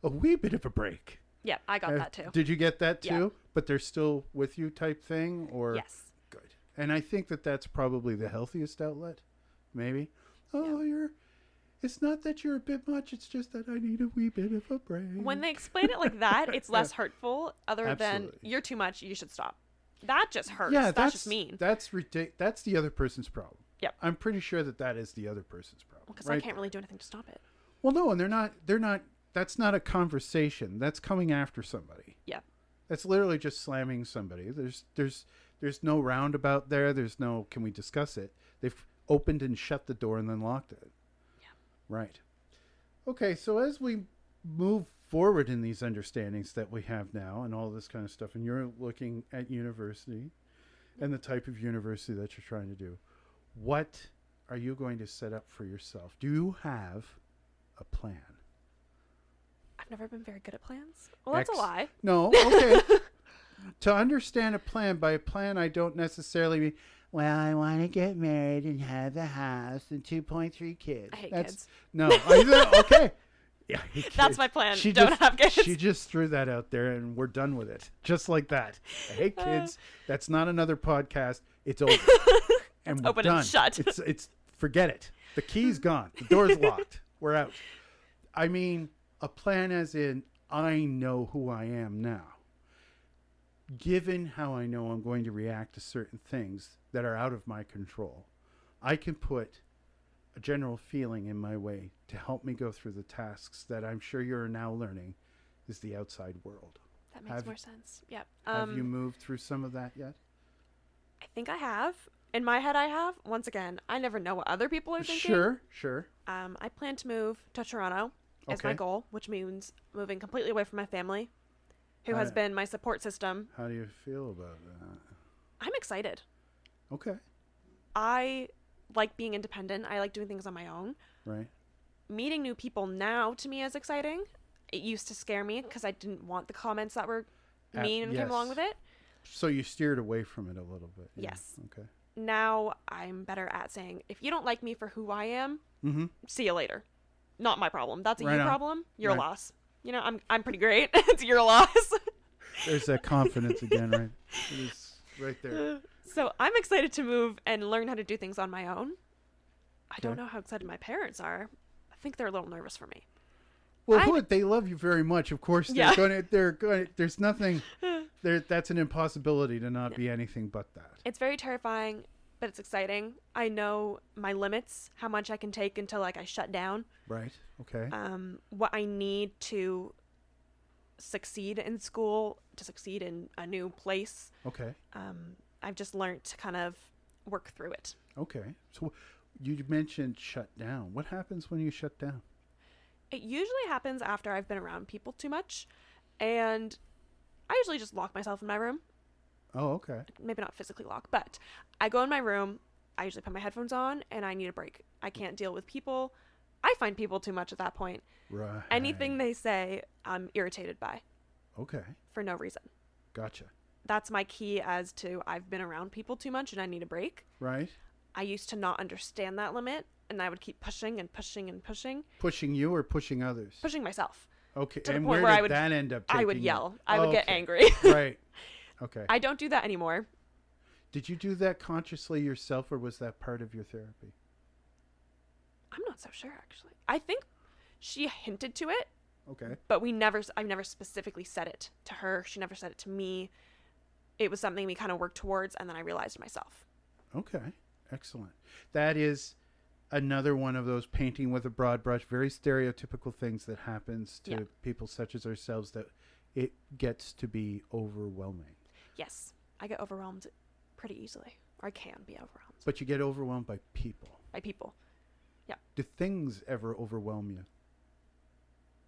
S1: a wee bit of a break.
S2: Yeah, I got
S1: Uh,
S2: that too.
S1: Did you get that
S2: Yeah.
S1: too? But they're still with you type thing? Or
S2: Yes.
S1: Good. And I think that that's probably the healthiest outlet. Maybe. Oh, you're. It's not that you're a bit much. It's just that I need a wee bit of a break.
S2: When they explain it like that, it's less hurtful. Other than you're too much, you should stop. That just hurts.
S1: yeah,
S2: that's,
S1: that's
S2: just mean.
S1: That's ridic- That's the other person's problem.
S2: Yep.
S1: I'm pretty sure that that is the other person's problem.
S2: Because I
S1: right
S2: can't
S1: there.
S2: really do anything to stop it.
S1: Well, no, and they're not. They're not. That's not a conversation. That's coming after somebody.
S2: Yeah.
S1: That's literally just slamming somebody. There's there's there's no roundabout there. There's no can we discuss it? They've opened and shut the door and then locked it.
S2: Yeah.
S1: Right. Okay, so as we move forward in these understandings that we have now and all this kind of stuff, and you're looking at university and the type of university that you're trying to do, what are you going to set up for yourself? Do you have a plan?
S2: I've never been very good at plans. Well, that's
S1: Ex-
S2: a lie.
S1: No, okay. to understand a plan, by a plan, I don't necessarily mean, well, I want to get married and have a house and 2.3 kids.
S2: I hate
S1: That's,
S2: kids.
S1: No, I said, okay. Yeah, I hate
S2: That's my plan.
S1: She
S2: Don't
S1: just,
S2: have kids.
S1: She just threw that out there and we're done with it. Just like that. I hate
S2: Uh.
S1: kids. That's not another podcast. It's over. And we're
S2: open and
S1: done.
S2: shut.
S1: It's, it's, forget it. The key's gone. The door's locked. We're out. I mean, a plan as in, I know who I am now. Given how I know I'm going to react to certain things that are out of my control, I can put a general feeling in my way to help me go through the tasks that I'm sure you're now learning is the outside world.
S2: That makes
S1: Have-
S2: more sense. Yep.
S1: Have
S2: Um,
S1: you moved through some of that yet?
S2: I think I have. In my head, I have. Once again, I never know what other people are thinking.
S1: Sure, sure.
S2: Um, I plan to move to Toronto as my goal, which means moving completely away from my family, who has been my support system.
S1: How do you feel about that?
S2: I'm excited.
S1: Okay.
S2: I like being independent. I like doing things on my own.
S1: Right.
S2: Meeting new people now to me is exciting. It used to scare me because I didn't want the comments that were mean and came along with it.
S1: So you steered away from it a little bit.
S2: Yes.
S1: Okay.
S2: Now I'm better at saying, if you don't like me for who I am,
S1: Mm-hmm.
S2: see you later. Not my problem. That's a
S1: Right
S2: you
S1: on.
S2: problem. Your
S1: Right.
S2: loss. You know, I'm I'm pretty great. it's your loss.
S1: There's that confidence again, right? It is right there.
S2: so I'm excited to move and learn how to do things on my own. I don't know how excited my parents are. I think they're a little nervous for me.
S1: Well,
S2: I-
S1: good. They love you very much. Of course, they're
S2: Yeah.
S1: going to. They're going. to There's nothing. There. That's an impossibility to not be anything but that.
S2: It's very terrifying, but it's exciting. I know my limits, how much I can take until like I shut down.
S1: Right. Okay.
S2: Um, what I need to succeed in school, to succeed in a new place.
S1: okay.
S2: Um, I've just learned to kind of work through it.
S1: Okay. So you mentioned shut down. What happens when you shut down?
S2: It usually happens after I've been around people too much, and I usually just lock myself in my room.
S1: Oh, okay.
S2: Maybe not physically lock, but I go in my room. I usually put my headphones on, and I need a break. I can't deal with people. I find people too much at that point.
S1: Right.
S2: Anything they say, I'm irritated by
S1: Okay.
S2: for no reason.
S1: Gotcha.
S2: That's my key as to I've been around people too much and I need a break.
S1: Right.
S2: I used to not understand that limit, and I would keep pushing and pushing and pushing,
S1: Pushing you or pushing others?
S2: pushing myself.
S1: Okay.
S2: to the
S1: and
S2: point
S1: where,
S2: where I
S1: did
S2: would-
S1: that end up?
S2: I would yell. I would get angry.
S1: right. Okay.
S2: I don't do that anymore.
S1: Did you do that consciously yourself, or was that part of your therapy?
S2: I'm not so sure actually. I think she hinted to it,
S1: Okay.
S2: but we never I've never specifically said it to her. She never said it to me. It was something we kind of worked towards and then I realized myself.
S1: Okay. Excellent. That is another one of those painting with a broad brush, very stereotypical things that happens to
S2: Yeah.
S1: people such as ourselves that it gets to be overwhelming.
S2: Yes, I get overwhelmed pretty easily. Or I can be overwhelmed
S1: But you get overwhelmed by people.
S2: by people. Yeah.
S1: Do things ever overwhelm you?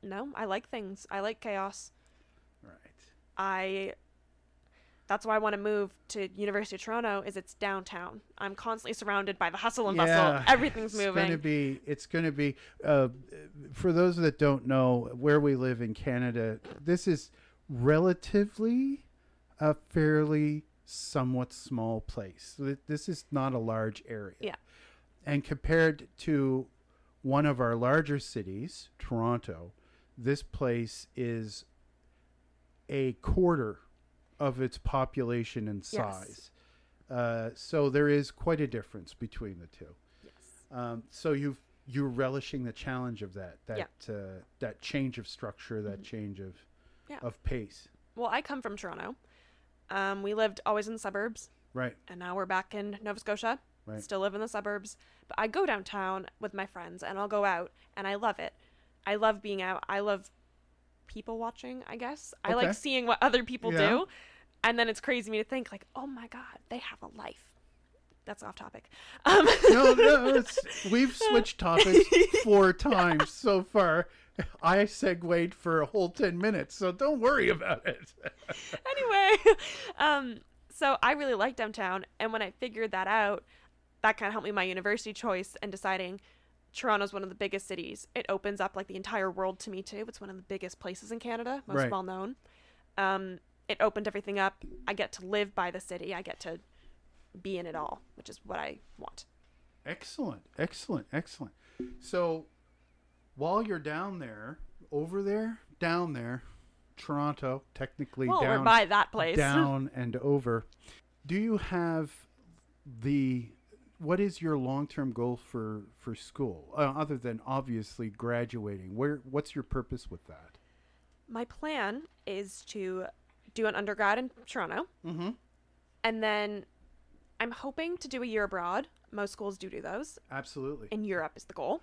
S2: No, I like things. I like chaos.
S1: Right.
S2: I that's why I want to move to University of Toronto is it's downtown. I'm constantly surrounded by the hustle and bustle. Everything's
S1: it's
S2: moving.
S1: Gonna be, it's going to be, uh, for those that don't know where we live in Canada, this is relatively a fairly somewhat small place. This is not a large area.
S2: Yeah.
S1: And compared to one of our larger cities, Toronto, this place is a quarter of its population and
S2: Yes.
S1: size. Uh, so there is quite a difference between the two.
S2: yes.
S1: Um, so you've you're relishing the challenge of that that
S2: Yeah.
S1: uh, that change of structure, that
S2: Mhm.
S1: change of
S2: Yeah.
S1: of pace.
S2: Well, I come from Toronto. Um, we lived always in the suburbs,
S1: Right.
S2: and now we're back in Nova Scotia.
S1: Right.
S2: Still live in the suburbs, but I go downtown with my friends, and I'll go out, and I love it. I love being out. I love people watching. I guess I like seeing what other people
S1: Yeah.
S2: do, and then it's crazy me to think like, oh my god, they have a life. That's off topic. Um,
S1: No, no, it's, we've switched topics four times so far. I segued for a whole ten minutes, so don't worry about it.
S2: anyway, um, so I really like downtown, and when I figured that out, that kind of helped me my university choice and deciding Toronto's one of the biggest cities. It opens up like the entire world to me too. It's one of the biggest places in Canada, most
S1: Right.
S2: well known. Um, it opened everything up. I get to live by the city. I get to be in it all, which is what I want.
S1: Excellent, excellent, excellent. So while you're down there, over there, down there, Toronto, technically
S2: Well,
S1: down
S2: we're by that place.
S1: down and over. Do you have the what is your long-term goal for for school uh, other than obviously graduating? Where what's your purpose with that?
S2: My plan is to do an undergrad in Toronto,
S1: Mm-hmm.
S2: and then I'm hoping to do a year abroad. Most schools do do those.
S1: Absolutely.
S2: In Europe is the goal.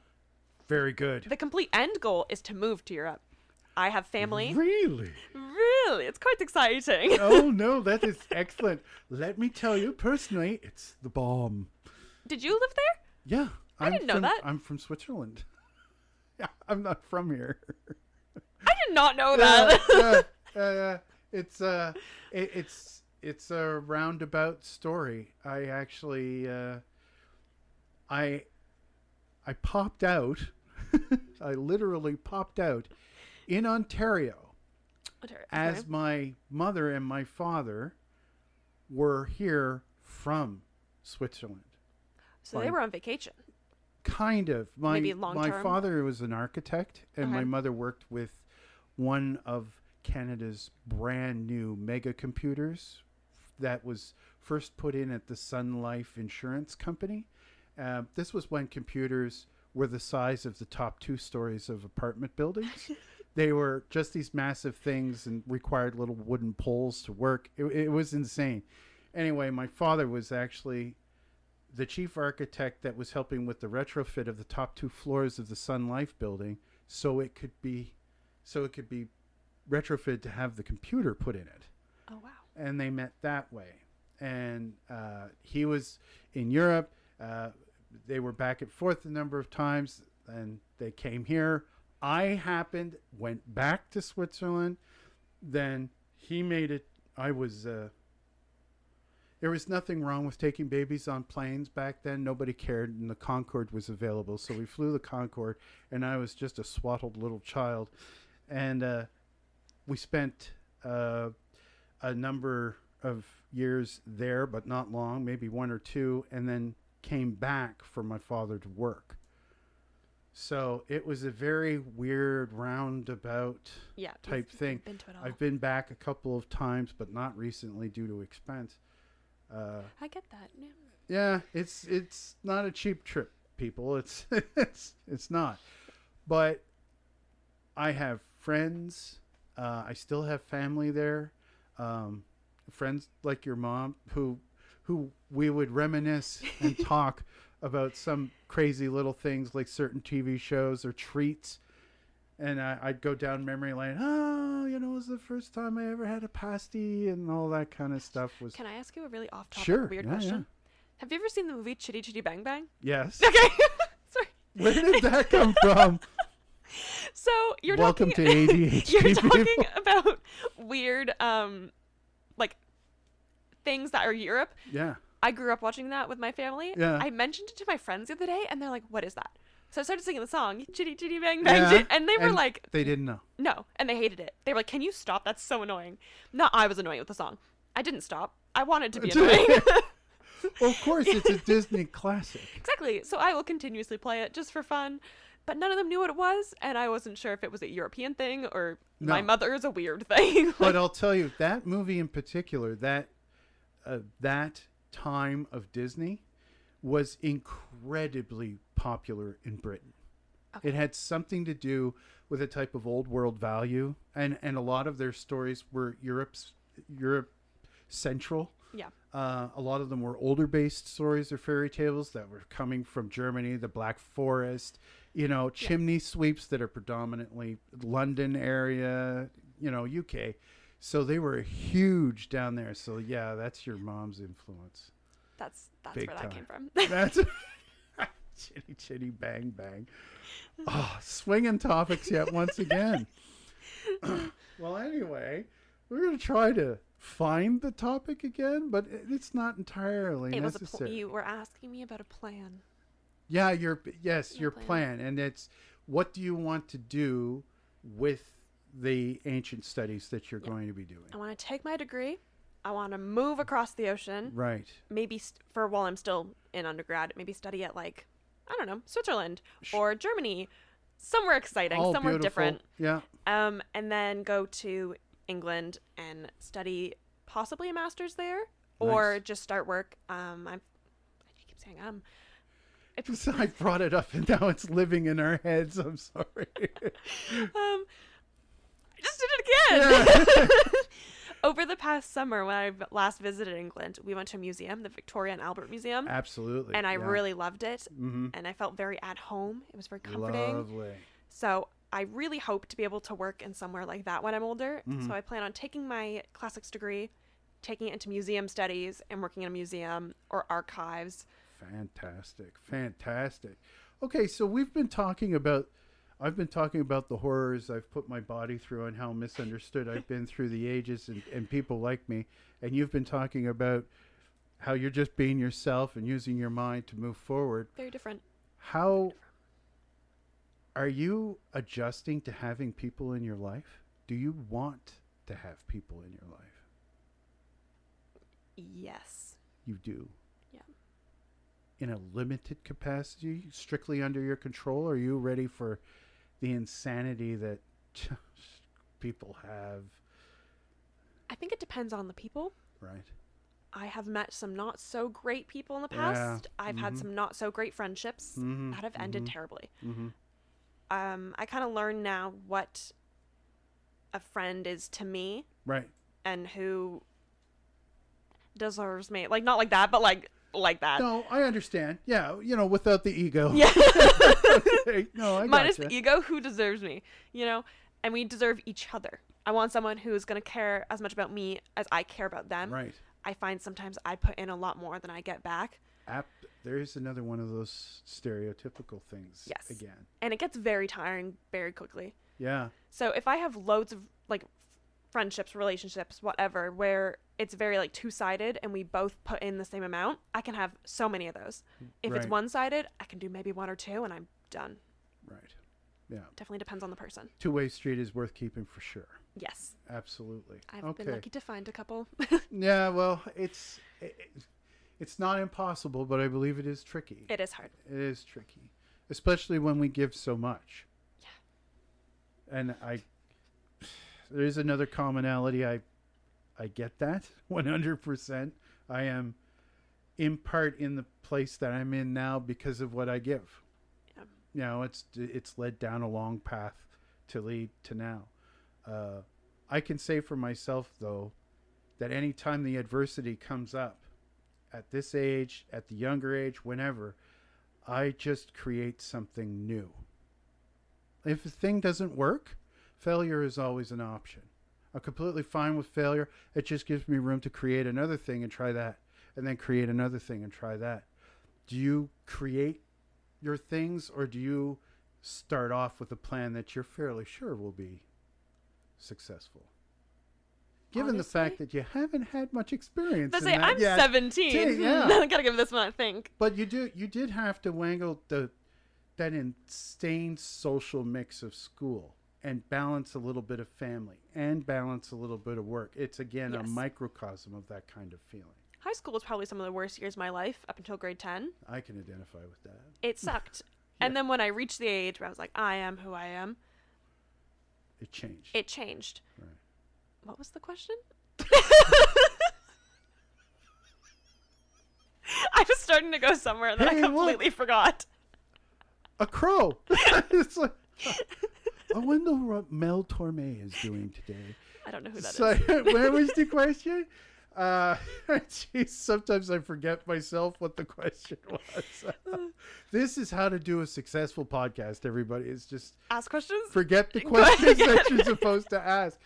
S1: Very good.
S2: The complete end goal is to move to Europe. I have family.
S1: Really?
S2: Really, it's quite exciting.
S1: oh no, that is excellent. Let me tell you personally, it's the bomb.
S2: Did you live there?
S1: Yeah,
S2: I
S1: I'm
S2: didn't know
S1: from,
S2: that.
S1: I'm from Switzerland. Yeah, I'm not from here.
S2: I did not know that.
S1: yeah, yeah, yeah. It's uh, it, it's it's a roundabout story. I actually, uh, I I popped out. I literally popped out in Ontario
S2: Ontario.
S1: as my mother and my father were here from Switzerland.
S2: so they were on vacation.
S1: Kind of. My
S2: Maybe long
S1: my father was an architect, and my mother worked with one of Canada's brand new mega computers that was first put in at the Sun Life Insurance Company. Uh, this was when computers were the size of the top two stories of apartment buildings. they were just these massive things and required little wooden poles to work. It, it was insane. Anyway, my father was actually the chief architect that was helping with the retrofit of the top two floors of the Sun Life building so it could be so it could be retrofitted to have the computer put in it
S2: Oh wow.
S1: and they met that way and uh, he was in Europe uh, they were back and forth a number of times and they came here I happened went back to Switzerland then he made it I was uh, there was nothing wrong with taking babies on planes back then. Nobody cared, and the Concorde was available. So we flew the Concorde, and I was just a swaddled little child. And uh, we spent uh, a number of years there, but not long, maybe one or two, and then came back for my father to work. So it was a very weird roundabout
S2: Yeah.
S1: type thing.
S2: Been to it all.
S1: I've been back a couple of times, but not recently due to expense. Uh,
S2: I get that. Yeah.
S1: yeah, it's it's not a cheap trip, people. It's it's it's not. But I have friends. Uh, I still have family there. Um, friends like your mom who who we would reminisce and talk about some crazy little things like certain TV shows or treats. And I, I'd go down memory lane. Oh, you know, it was the first time I ever had a pasty, and all that kind of stuff was.
S2: Can I ask you a really off-topic
S1: Sure,
S2: weird
S1: yeah,
S2: question?
S1: yeah.
S2: Have you ever seen the movie Chitty Chitty Bang Bang?
S1: Yes.
S2: Okay. Sorry.
S1: Where did that come from?
S2: So you're
S1: Welcome
S2: talking.
S1: to ADHD.
S2: you're
S1: people.
S2: about weird, um, like things that are Europe.
S1: Yeah.
S2: I grew up watching that with my family.
S1: Yeah.
S2: I mentioned it to my friends the other day, and they're like, "What is that?" So I started singing the song "Chitty Chitty Bang Bang,"
S1: Yeah,
S2: and they were
S1: and
S2: like,
S1: They didn't know.
S2: "No," and they hated it. They were like, "Can you stop? That's so annoying." Not I was annoying with the song. I didn't stop. I wanted to be annoying.
S1: Well, of course, it's a Disney classic.
S2: exactly. So I will continuously play it just for fun. But none of them knew what it was, and I wasn't sure if it was a European thing or my
S1: No.
S2: mother is a weird thing.
S1: But I'll tell you that movie in particular, that uh, that time of Disney, was incredibly popular in Britain. It had something to do with a type of old world value, and and a lot of their stories were Europe's Europe central.
S2: yeah.
S1: Uh, a lot of them were older based stories or fairy tales that were coming from Germany, the Black Forest, you know, chimney sweeps that are predominantly London area, you know, UK. So they were huge down there. So yeah, that's your mom's influence.
S2: That's that's
S1: Big
S2: where that came from.
S1: That's chitty chitty bang bang. Oh, swinging topics yet once again. well, anyway, we're gonna try to find the topic again, but it's not entirely
S2: it was a pl-
S1: necessary.
S2: you were asking me about a plan.
S1: Yeah, your yes,
S2: My
S1: your
S2: plan.
S1: plan, and it's what do you want to do with the ancient studies that you're going to be doing?
S2: I want to take my degree. I want to move across the ocean.
S1: Right.
S2: Maybe st- for while I'm still in undergrad, maybe study at like I don't know Switzerland or Germany, somewhere exciting,
S1: All
S2: somewhere
S1: beautiful.
S2: different.
S1: Yeah.
S2: Um, and then go to England and study possibly a master's there, or
S1: Nice.
S2: just start work. Um, I'm. I keep saying um.
S1: I brought it up, and now it's living in our heads. I'm sorry.
S2: um, I just did it again. Over the past summer, when I last visited England, we went to a museum, the Victoria and Albert Museum,
S1: Absolutely.
S2: and I
S1: yeah.
S2: really loved it.
S1: hmm
S2: And I felt very at home. It was very comforting.
S1: Lovely.
S2: So I really hope to be able to work in somewhere like that when I'm older.
S1: Mm-hmm.
S2: So I plan on taking my classics degree, taking it into museum studies, and working in a museum or archives.
S1: Fantastic. Fantastic. Okay, so we've been talking about I've been talking about the horrors I've put my body through and how misunderstood I've been through the ages and, and people like me. And you've been talking about how you're just being yourself and using your mind to move forward.
S2: Very different.
S1: How are you adjusting to having people in your life? Do you want to have people in your life?
S2: Yes.
S1: You do. In a limited capacity, strictly under your control? Are you ready for the insanity that people have?
S2: I think it depends on the people.
S1: Right.
S2: I have met some not so great people in the past. Yeah. I've had
S1: Mhm.
S2: some not so great friendships
S1: Mhm,
S2: that have ended
S1: mhm.
S2: terribly.
S1: Mm-hmm.
S2: Um, I kind of learn now what a friend is to me
S1: Right.
S2: and who deserves me. Like not like that, but like like that.
S1: No, I understand. Yeah, you know, without the ego.
S2: Yeah.
S1: Okay, No, I
S2: Minus
S1: gotcha.
S2: the ego, who deserves me? You know, and we deserve each other. I want someone who's gonna care as much about me as I care about them.
S1: Right.
S2: I find sometimes I put in a lot more than I get back,
S1: Apt. There's another one of those stereotypical things.
S2: Yes.
S1: Again.
S2: and it gets very tiring very quickly.
S1: Yeah.
S2: So if I have loads of like friendships, relationships, whatever, where it's very like two sided and we both put in the same amount, I can have so many of those. Mm, if it's one sided, I can do maybe one or two and I'm done.
S1: Right. Yeah.
S2: Definitely depends on the person.
S1: Two way street is worth keeping for sure.
S2: Yes.
S1: Absolutely.
S2: I've
S1: okay.
S2: been lucky to find a couple.
S1: Yeah. Well, it's it, it's not impossible, but I believe it is tricky.
S2: it is hard.
S1: It is tricky, especially when we give so much.
S2: Yeah.
S1: And I, there is another commonality. I, I get that one hundred percent. I am, in part, in the place that I'm in now because of what I give.
S2: Yeah.
S1: You know, it's it's led down a long path to lead to now. Uh, I can say for myself though, that anytime the adversity comes up, at this age, at the younger age, whenever, I just create something new. If a thing doesn't work, failure is always an option. I'm completely fine with failure. It just gives me room to create another thing and try that, and then create another thing and try that. Do you create your things, or do you start off with a plan that you're fairly sure will be successful? Given the fact that you haven't had much experience,
S2: say I'm
S1: yet,
S2: 17.
S1: Gee, yeah.
S2: I gotta give this one a think.
S1: but you do you did have to wangle the that insane social mix of school and balance a little bit of family and balance a little bit of work. It's again a microcosm of that kind of feeling.
S2: High school was probably some of the worst years of my life up until grade 10.
S1: I can identify with that.
S2: It sucked. And then when I reached the age where I was like, I am who I am,
S1: It changed.
S2: it changed.
S1: Right.
S2: What was the question? I was starting to go somewhere that
S1: Hey,
S2: I
S1: look.
S2: completely forgot.
S1: a crow. it's like I wonder what Mel Torme is doing today.
S2: I don't know who that is.
S1: so, where was the question? Uh, geez, sometimes I forget myself what the question was. this is how to do a successful podcast. Everybody is just
S2: Ask questions?
S1: forget the questions that you're supposed to ask.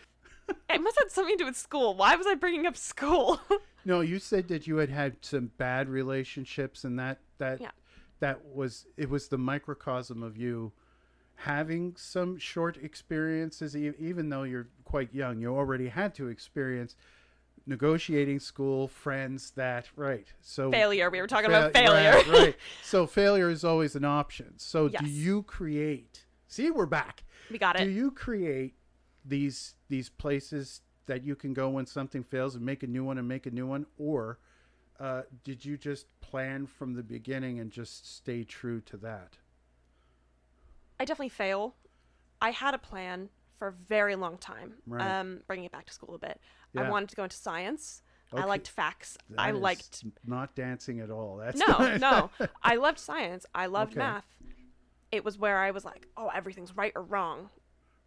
S2: It must have something to do with school. Why was I bringing up school?
S1: No, you said that you had had some bad relationships, and that that
S2: Yeah.
S1: that was it was the microcosm of you having some short experiences. Even though you're quite young, you already had to experience negotiating school, friends. That right. So
S2: failure. We were talking
S1: Fail-
S2: about failure.
S1: Right, right. So failure is always an option. So
S2: Yes.
S1: do you create? See, we're back.
S2: we got it.
S1: Do you create these these places that you can go when something fails and make a new one and make a new one, or uh, did you just plan from the beginning and just stay true to that?
S2: I definitely fail. I had a plan for a very long time.
S1: Right.
S2: Um, bringing it back to school a bit. I wanted to go into science. I liked facts.
S1: That
S2: I liked
S1: not dancing at all. That's
S2: no, no. I loved science. I loved
S1: Okay.
S2: math. It was where I was like, oh, everything's right or wrong.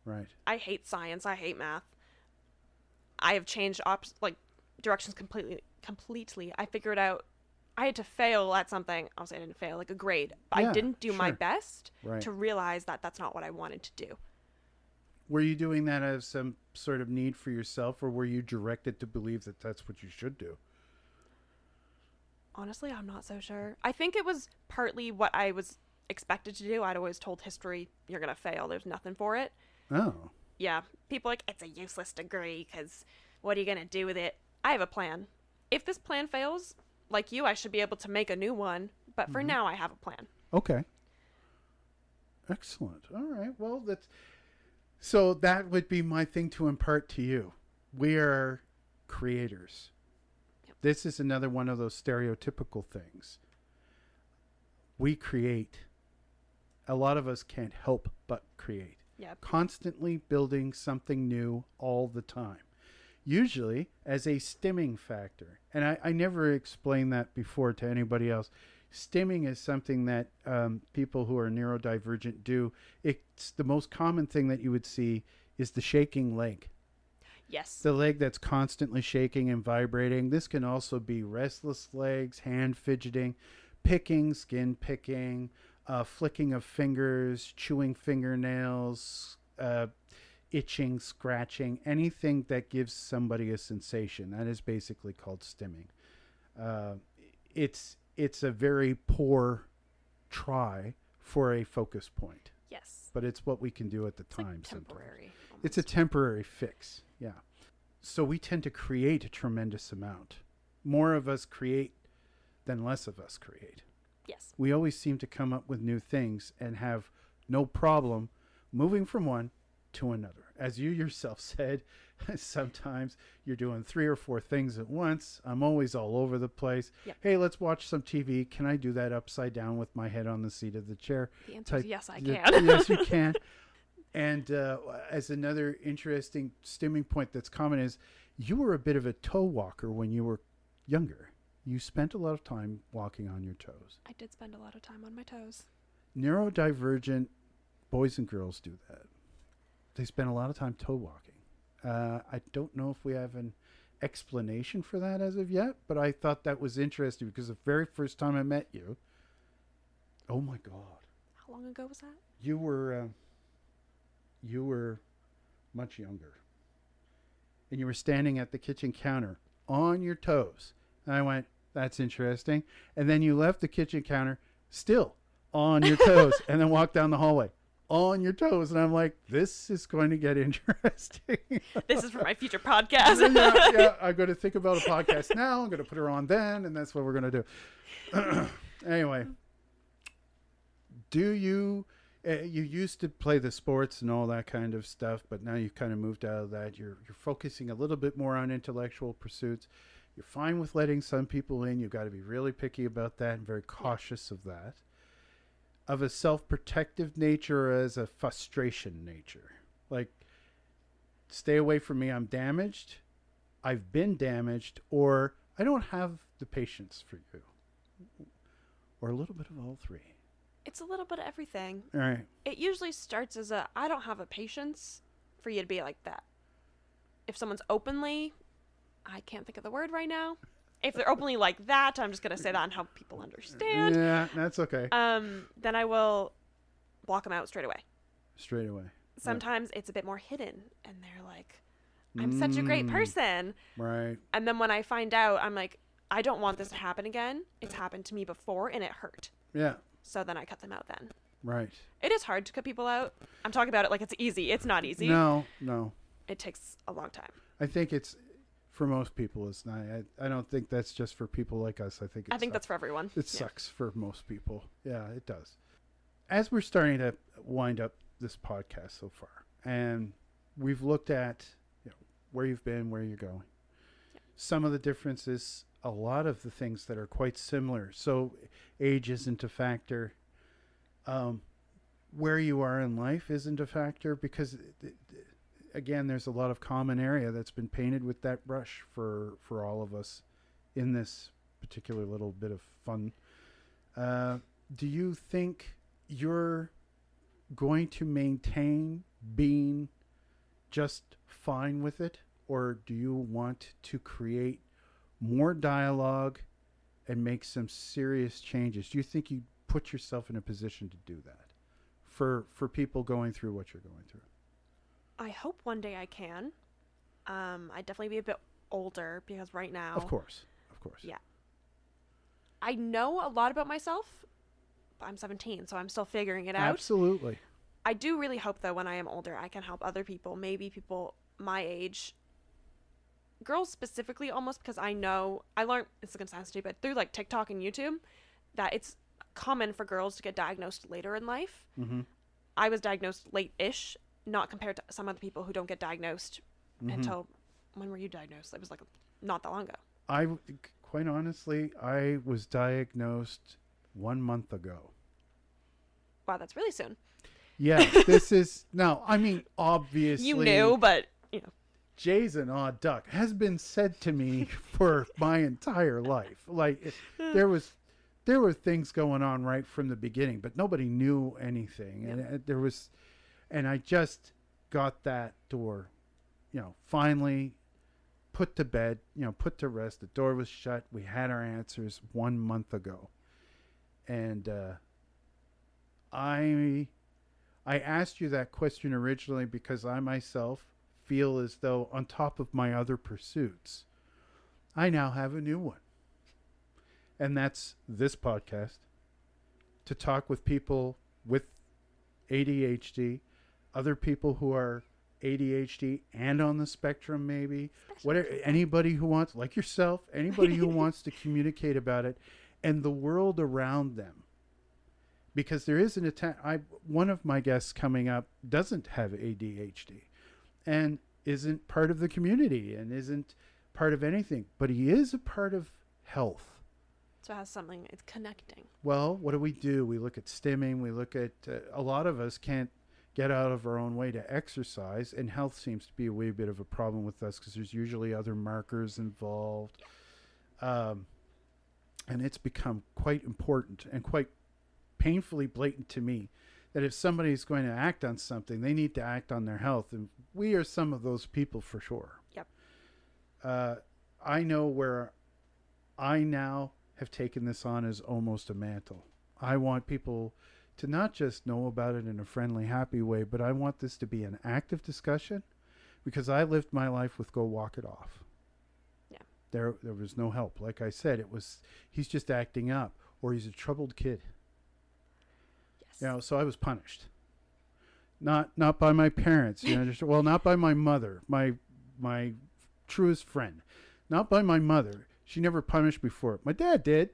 S1: right.
S2: I hate science. I hate math. I have changed op- like directions completely. Completely. I figured out I had to fail at something. I'll say I didn't fail, like a grade.
S1: Yeah,
S2: I didn't do my best
S1: Right.
S2: to realize that that's not what I wanted to do.
S1: Were you doing that as some sort of need for yourself, or were you directed to believe that that's what you should do?
S2: Honestly, I'm not so sure. I think it was partly what I was expected to do. I'd always told history, you're going to fail. There's nothing for it.
S1: Oh,
S2: Yeah, people are like, it's a useless degree because what are you going to do with it? I have a plan. If this plan fails, like you, I should be able to make a new one. But for mm-hmm. now, I have a plan.
S1: okay. Excellent. All right. Well, that's so that would be my thing to impart to you. We are creators.
S2: Yep.
S1: This is another one of those stereotypical things. We create. A lot of us can't help but create.
S2: Yep.
S1: Constantly building something new all the time. Usually as a stimming factor. And I, I never explained that before to anybody else stimming is something that um, people who are neurodivergent do. It's the most common thing that you would see is the shaking leg.
S2: Yes.
S1: The leg that's constantly shaking and vibrating. This can also be restless legs, hand fidgeting, picking, skin picking, uh, flicking of fingers, chewing fingernails, uh, itching, scratching, anything that gives somebody a sensation. That is basically called stimming. Uh, it's it's a very poor try for a focus point,
S2: yes.
S1: but it's what we can do at the
S2: It's
S1: time.
S2: like
S1: sometimes.
S2: temporary.
S1: It's a temporary fix. Yeah. So we tend to create a tremendous amount. More of us create than less of us create.
S2: yes.
S1: We always seem to come up with new things and have no problem moving from one to another. As you yourself said, sometimes you're doing three or four things at once. I'm always all over the place.
S2: Yep.
S1: Hey, let's watch some TV. Can I do that upside down with my head on the seat of the chair?
S2: The answer is yes, I can.
S1: yes, you can. And uh, as another interesting stimming point that's common is you were a bit of a toe walker when you were younger. You spent a lot of time walking on your toes.
S2: I did spend a lot of time on my toes.
S1: Neurodivergent boys and girls do that. They spend a lot of time toe walking. Uh, I don't know if we have an explanation for that as of yet, but I thought that was interesting because the very first time I met you, oh my God,
S2: How long ago was that?
S1: you were uh, you were much younger. And you were standing at the kitchen counter on your toes. And i went that's interesting. And then you left the kitchen counter still on your toes and then walked down the hallway on your toes. And i'm like this is going to get interesting.
S2: This is for my future podcast.
S1: yeah, yeah, i'm going to think about a podcast now. I'm going to put her on then and that's what we're going to do. Anyway do you uh, you used to play the sports and all that kind of stuff but now you've kind of moved out of that. You're you're focusing a little bit more on intellectual pursuits. You're fine with letting some people in. You've got to be really picky about that and very cautious of that of a self-protective nature or as a frustration nature like stay away from me i'm damaged i've been damaged or i don't have the patience for you or a little bit of all three
S2: it's a little bit of everything.
S1: all right
S2: It usually starts as a I don't have a patience for you to be like that. If someone's openly, I can't think of the word right now. If they're openly like that, I'm just gonna say that and help people understand.
S1: yeah that's okay
S2: Um, then I will block them out straight away.
S1: straight away
S2: Sometimes it's a bit more hidden, and they're like, "I'm such a great
S1: Mm,
S2: person,"
S1: right
S2: and then when I find out, I'm like, "I don't want this to happen again. It's happened to me before, and it hurt."
S1: yeah
S2: So then I cut them out. Then
S1: right
S2: it is hard to cut people out. I'm talking about it like it's easy. It's not easy.
S1: no no
S2: It takes a long time.
S1: i think it's for most people it's not i, I don't think that's just for people like us i think
S2: I think
S1: sucks.
S2: that's for everyone.
S1: It
S2: Yeah.
S1: sucks for most people. Yeah, it does. As we're starting to wind up this podcast so far, and we've looked at you know, where you've been, where you're going, some of the differences, a lot of the things that are quite similar. So, age isn't a factor. Um, where you are in life isn't a factor because, it- it- again, there's a lot of common area that's been painted with that brush for for all of us in this particular little bit of fun. Uh, do you think you're going to maintain being just fine with it, or do you want to create more dialogue and make some serious changes? Do you think you put yourself in a position to do that for for people going through what you're going through?
S2: I hope one day I can. Um, I'd definitely be a bit older because right now
S1: Of course, of course.
S2: Yeah. I know a lot about myself. But I'm 17, so I'm still figuring it out.
S1: Absolutely.
S2: I do really hope though when I am older I can help other people, maybe people my age. Girls specifically almost because I know I learned it's is gonna sound stupid through like TikTok and YouTube that it's common for girls to get diagnosed later in life.
S1: hmm
S2: I was diagnosed late-ish, not compared to some other people who don't get diagnosed
S1: Mm-hmm.
S2: until when were you diagnosed? It was like not that long ago.
S1: I quite honestly, I was diagnosed one month ago.
S2: Wow, that's really soon.
S1: Yeah, this is no. I mean, obviously,
S2: You knew, but you know,
S1: Jay's an odd duck has been said to me for my entire life. Like it- there was, there were things going on right from the beginning, but nobody knew anything, and uh, there was, and I just got that door, you know, finally put to bed, you know, put to rest. The door was shut. We had our answers one month ago, and uh, I, I asked you that question originally because I myself feel as though, on top of my other pursuits, I now have a new one. And that's this podcast to talk with people with ADHD, other people who are ADHD and on the spectrum, maybe. Whatever, anybody who wants, like yourself, anybody who wants to communicate about it and the world around them. Because there is an attempt. I one of my guests coming up doesn't have ADHD, and isn't part of the community and isn't part of anything, but he is a part of health.
S2: so it has something. It's connecting.
S1: Well, what do we do? We look at stimming. We look at uh, a lot of us can't get out of our own way to exercise, and health seems to be a wee bit of a problem with us because there's usually other markers involved, um, and it's become quite important and quite painfully blatant to me that if somebody's going to act on something, they need to act on their health, and we are some of those people for sure.
S2: Yep.
S1: Uh, I know where I now have taken this on as almost a mantle. I want people to not just know about it in a friendly, happy way, but I want this to be an active discussion because I lived my life with go walk it off.
S2: Yeah.
S1: There there was no help. Like I said, it was he's just acting up or he's a troubled kid.
S2: Yes.
S1: You know, so I was punished. Not not by my parents, you know, just, well, not by my mother, my my truest friend. Not by my mother. She never punished me for it. My dad did,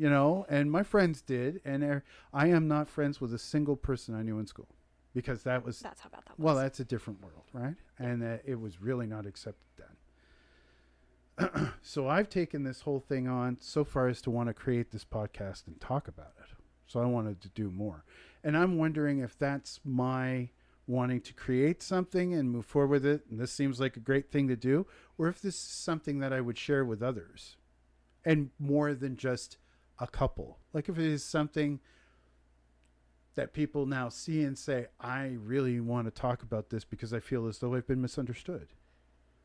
S1: you know, and my friends did, and I am not friends with a single person I knew in school because that was
S2: That's how bad that was.
S1: well, that's a different world, right? And uh, it was really not accepted then. so I've taken this whole thing on so far as to want to create this podcast and talk about it. So I wanted to do more. And I'm wondering if that's my wanting to create something and move forward with it, and this seems like a great thing to do, or if this is something that I would share with others and more than just a couple. Like if it is something that people now see and say, I really want to talk about this because I feel as though I've been misunderstood.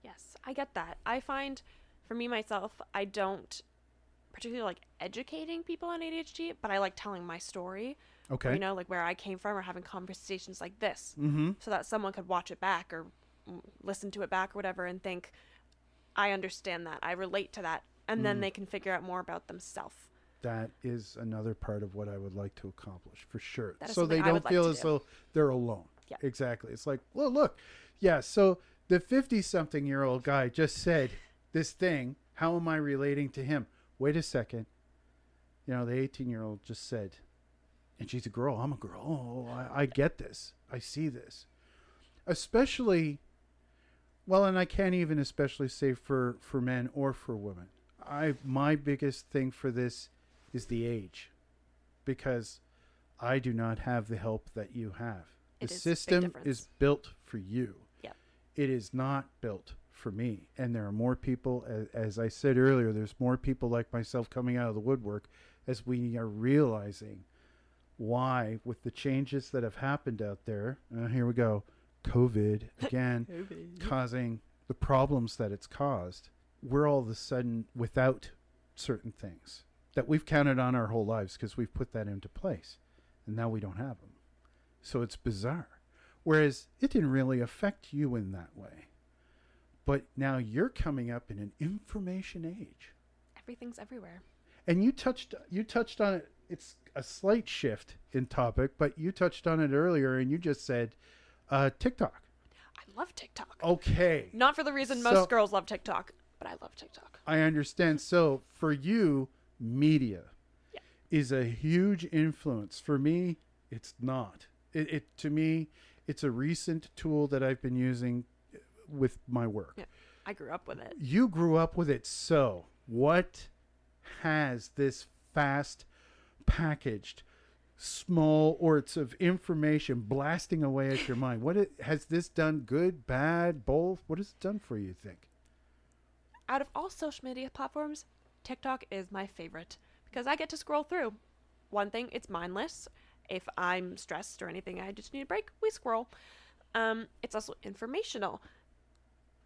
S2: Yes, I get that. I find for me myself, I don't particularly like educating people on ADHD, but I like telling my story.
S1: Okay.
S2: You know, like where I came from or having conversations like this
S1: mm-hmm.
S2: so that someone could watch it back or listen to it back or whatever and think, I understand that. I relate to that. And
S1: Mm.
S2: then they can figure out more about themselves.
S1: That is another part of what I would like to accomplish for sure. So they don't
S2: like
S1: feel
S2: to
S1: as
S2: do.
S1: though they're alone.
S2: Yeah.
S1: Exactly. It's like, well, look, yeah. So the fifty-something-year-old guy just said this thing. How am I relating to him? Wait a second. You know, the eighteen-year-old just said, and she's a girl. I'm a girl. Oh, I, I get this. I see this. Especially, well, and I can't even especially say for for men or for women. I my biggest thing for this is the age, because I do not have the help that you have. The
S2: is
S1: system is built for you.
S2: Yep.
S1: It is not built for me. And there are more people, as, as I said earlier, there's more people like myself coming out of the woodwork as we are realizing why, with the changes that have happened out there, uh, here we go, COVID again, causing the problems that it's caused, we're all of a sudden without certain things that we've counted on our whole lives because we've put that into place. And now we don't have them. So it's bizarre. Whereas it didn't really affect you in that way. But now you're coming up in an information age.
S2: Everything's everywhere.
S1: And you touched you touched on it. It's a slight shift in topic, but you touched on it earlier and you just said uh, TikTok.
S2: I love TikTok.
S1: Okay.
S2: Not for the reason most
S1: So-
S2: girls love TikTok, but I love TikTok.
S1: I understand. So for you, media
S2: Yeah.
S1: is a huge influence. For me, it's not. It, it to me, it's a recent tool that I've been using uh, with my work.
S2: Yeah. I grew up with it.
S1: You grew up with it, so what has this fast packaged small orts of information blasting away at your mind? What it, has this done? Good, bad, both? What has it done for you? you think?
S2: Out of all social media platforms, TikTok is my favorite because I get to scroll through. One thing, it's mindless. If I'm stressed or anything, I just need a break, we scroll. Um, it's also informational.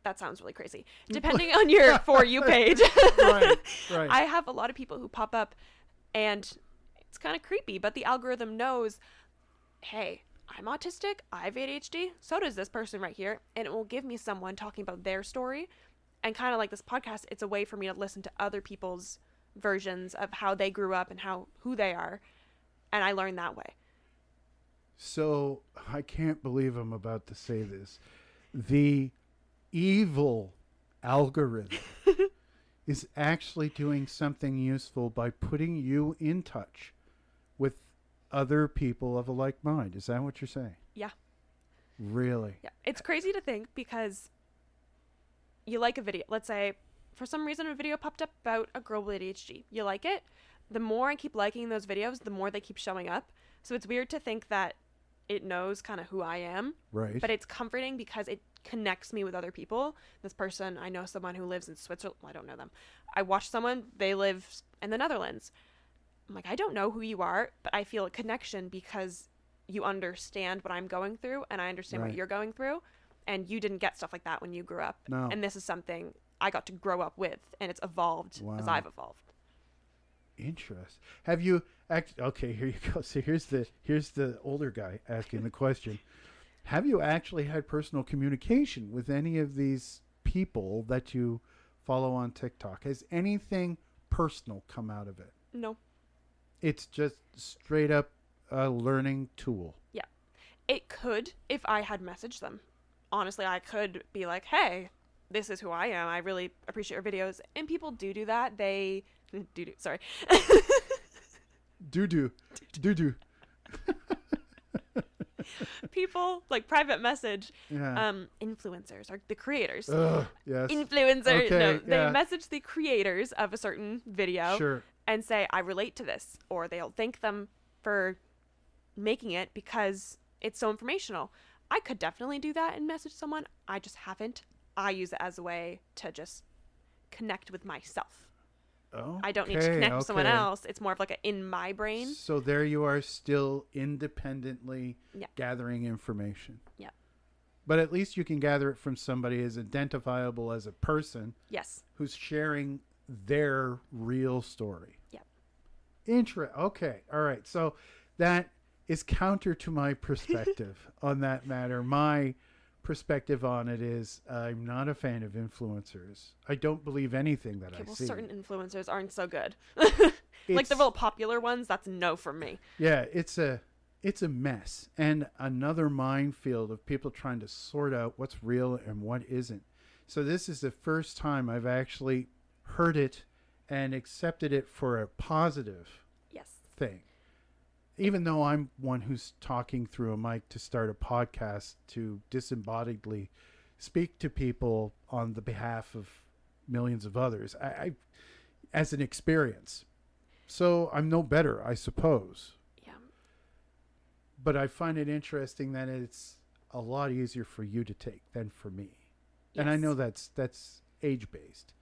S2: That sounds really crazy. Depending on your For You page.
S1: Right, right.
S2: I have a lot of people who pop up and it's kind of creepy, but the algorithm knows hey, I'm autistic, I have ADHD, so does this person right here, and it will give me someone talking about their story. And kind of like this podcast, it's a way for me to listen to other people's versions of how they grew up and how who they are, and I learn that way.
S1: So I can't believe I'm about to say this. The evil algorithm is actually doing something useful by putting you in touch with other people of a like mind. Is that what you're saying?
S2: Yeah.
S1: Really?
S2: Yeah. It's crazy to think because you like a video. Let's say for some reason a video popped up about a girl with ADHD. You like it. The more I keep liking those videos, the more they keep showing up. So it's weird to think that it knows kind of who I am,
S1: Right.
S2: but it's comforting because it connects me with other people. This person, I know someone who lives in Switzerland. Well, I don't know them. I watch someone, they live in the Netherlands. I'm like, I don't know who you are, but I feel a connection because you understand what I'm going through and I understand
S1: Right.
S2: what you're going through. And you didn't get stuff like that when you grew up.
S1: No.
S2: And this is something I got to grow up with and it's evolved as I've evolved.
S1: Interest. Have you act? Okay, here you go. So here's the here's the older guy asking the question. Have you actually had personal communication with any of these people that you follow on TikTok? Has anything personal come out of it?
S2: No.
S1: It's just straight up a learning tool. Yeah.
S2: It could if I had messaged them. Honestly, I could be like, "Hey, this is who I am. I really appreciate your videos." And people do do that. They do do. Sorry.
S1: do doo, doo doo.
S2: people like private message
S1: Yeah.
S2: um influencers or the creators.
S1: Ugh, yes.
S2: Influencer.
S1: Okay,
S2: no, they
S1: yeah.
S2: message the creators of a certain video
S1: Sure.
S2: and say, "I relate to this," or they'll thank them for making it because it's so informational. I could definitely do that and message someone. I just haven't. I use it as a way to just connect with myself.
S1: Oh.
S2: I don't need to connect with someone else. It's more of like a in my brain.
S1: So there you are, still independently
S2: Yeah.
S1: gathering information.
S2: Yeah.
S1: But at least you can gather it from somebody as identifiable as a person
S2: Yes.
S1: who's sharing their real story.
S2: Yeah.
S1: Intra. Okay. All right. So that is counter to my perspective on that matter. My perspective on it is I'm not a fan of influencers. I don't believe anything that
S2: Okay,
S1: I
S2: well,
S1: see.
S2: certain influencers aren't so good. like the real popular ones, that's no from me.
S1: Yeah, it's a it's a mess and another minefield of people trying to sort out what's real and what isn't. So this is the first time I've actually heard it and accepted it for a positive
S2: Yes.
S1: thing. Even though I'm one who's talking through a mic to start a podcast to disembodiedly speak to people on the behalf of millions of others, I, I as an experience. So I'm no better, I suppose
S2: Yeah.
S1: but I find it interesting that it's a lot easier for you to take than for me. And I know that's that's age based.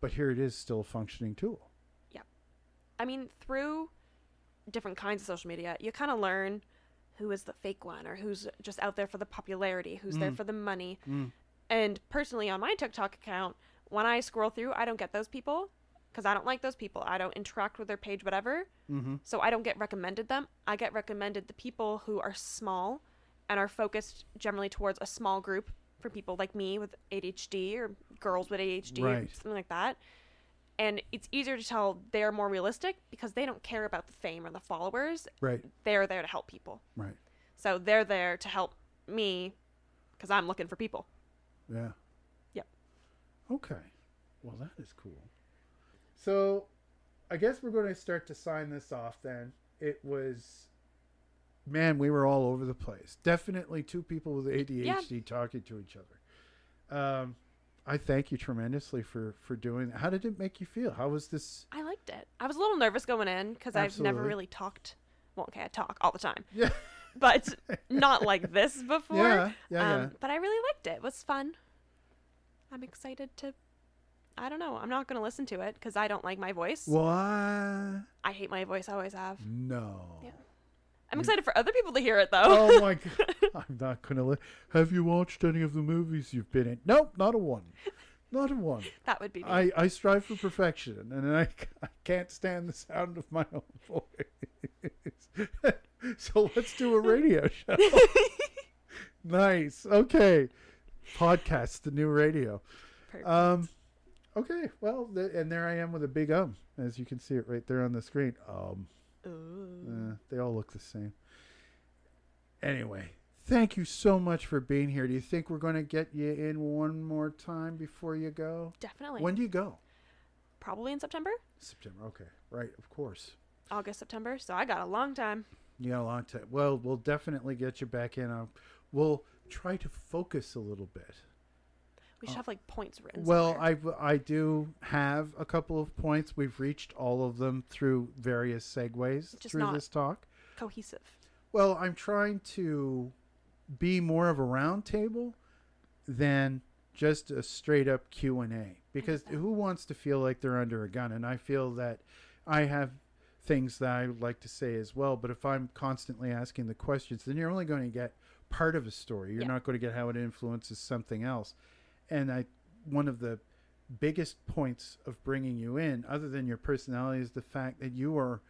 S1: But here it is still a functioning tool. Yeah.
S2: I mean, through different kinds of social media, you kind of learn who is the fake one or who's just out there for the popularity, who's there
S1: Mm.
S2: for the money.
S1: Mm.
S2: And personally, on my TikTok account, when I scroll through, I don't get those people because I don't like those people. I don't interact with their page, whatever.
S1: Mm-hmm.
S2: So I don't get recommended them. I get recommended the people who are small and are focused generally towards a small group for people like me with ADHD or girls with ADHD or something like that. And it's easier to tell they're more realistic because they don't care about the fame or the followers.
S1: Right,
S2: They're there to help people.
S1: right.
S2: So they're there to help me because I'm looking for people.
S1: Yeah.
S2: Yep.
S1: Okay. Well, that is cool. So, I guess we're going to start to sign this off then. It was man, we were all over the place. Definitely two people with ADHD talking to each other. Um, I thank you tremendously for for doing that. How did it make you feel? How was this?
S2: I liked it. I was a little nervous going in because I've never really talked. Well, okay, I talk all the time,
S1: Yeah,
S2: but not like this before.
S1: yeah, yeah,
S2: um,
S1: yeah.
S2: But I really liked it. It was fun. I'm excited to. I don't know. I'm not going to listen to it because I don't like my voice.
S1: What?
S2: I hate my voice. I always have.
S1: No.
S2: Yeah. I'm excited for other people to hear it though.
S1: Oh my god! I'm not gonna. Li- Have you watched any of the movies you've been in? Nope, not a one. Not a one.
S2: that would be me.
S1: I, I strive for perfection, and I, I can't stand the sound of my own voice. so let's do a radio show. nice. Okay. Podcast, the new radio.
S2: Perfect.
S1: Um, okay. Well, th- and there I am with a big um, as you can see it right there on the screen. Um. Uh, they all look the same. Anyway, thank you so much for being here. Do you think we're going to get you in one more time before you go?
S2: Definitely.
S1: When do you go?
S2: Probably in September,
S1: September. Okay, right. Of course.
S2: August, September. So I got a long time.
S1: You got a long time. Well, we'll definitely get you back in. Uh, we'll try to focus a little bit.
S2: We should have like points written.
S1: Uh, Well,
S2: somewhere.
S1: I I do have a couple of points. We've reached all of them through various segues
S2: Just
S1: through this talk.
S2: cohesive.
S1: Well, I'm trying to be more of a round table than just a straight up Q&A because who wants to feel like they're under a gun and I feel that I have things that I would like to say as well, but if I'm constantly asking the questions, then you're only going to get part of a story. You're
S2: Yeah.
S1: not going to get how it influences something else. And I one of the biggest points of bringing you in other than your personality is the fact that you are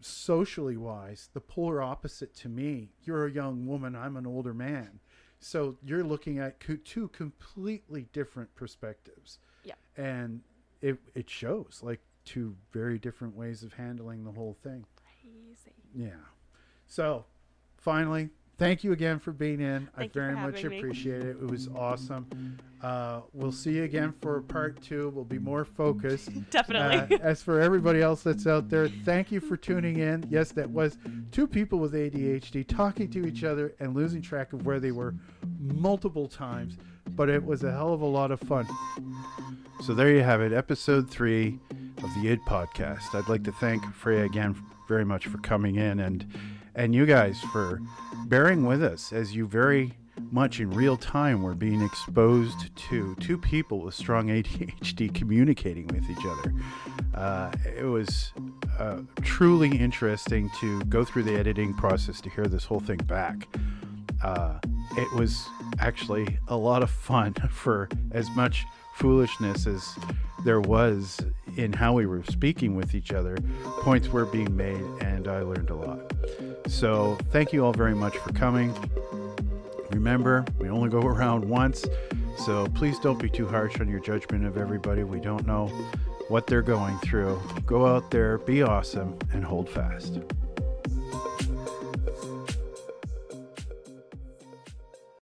S1: socially wise the polar opposite to me. You're a young woman. I'm an older man. So you're looking at two completely different perspectives.
S2: Yeah.
S1: and it, it shows like two very different ways of handling the whole thing.
S2: Crazy.
S1: yeah. So finally thank you again for being in i
S2: Thank you
S1: very much
S2: having me.
S1: appreciate it it was awesome uh, we'll see you again for part two we'll be more focused
S2: Definitely.
S1: uh, as for everybody else that's out there, thank you for tuning in. Yes, that was two people with ADHD talking to each other and losing track of where they were multiple times, but it was a hell of a lot of fun. So there you have it, episode three of the ID podcast. I'd like to thank Freya again very much for coming in and and you guys for bearing with us as you very much in real time were being exposed to two people with strong ADHD communicating with each other. Uh, it was uh, truly interesting to go through the editing process to hear this whole thing back. Uh, it was actually a lot of fun for as much foolishness as there was in how we were speaking with each other. Points were being made, and I learned a lot. So, thank you all very much for coming. Remember, we only go around once, so please don't be too harsh on your judgment of everybody. We don't know what they're going through. Go out there, be awesome, and hold fast.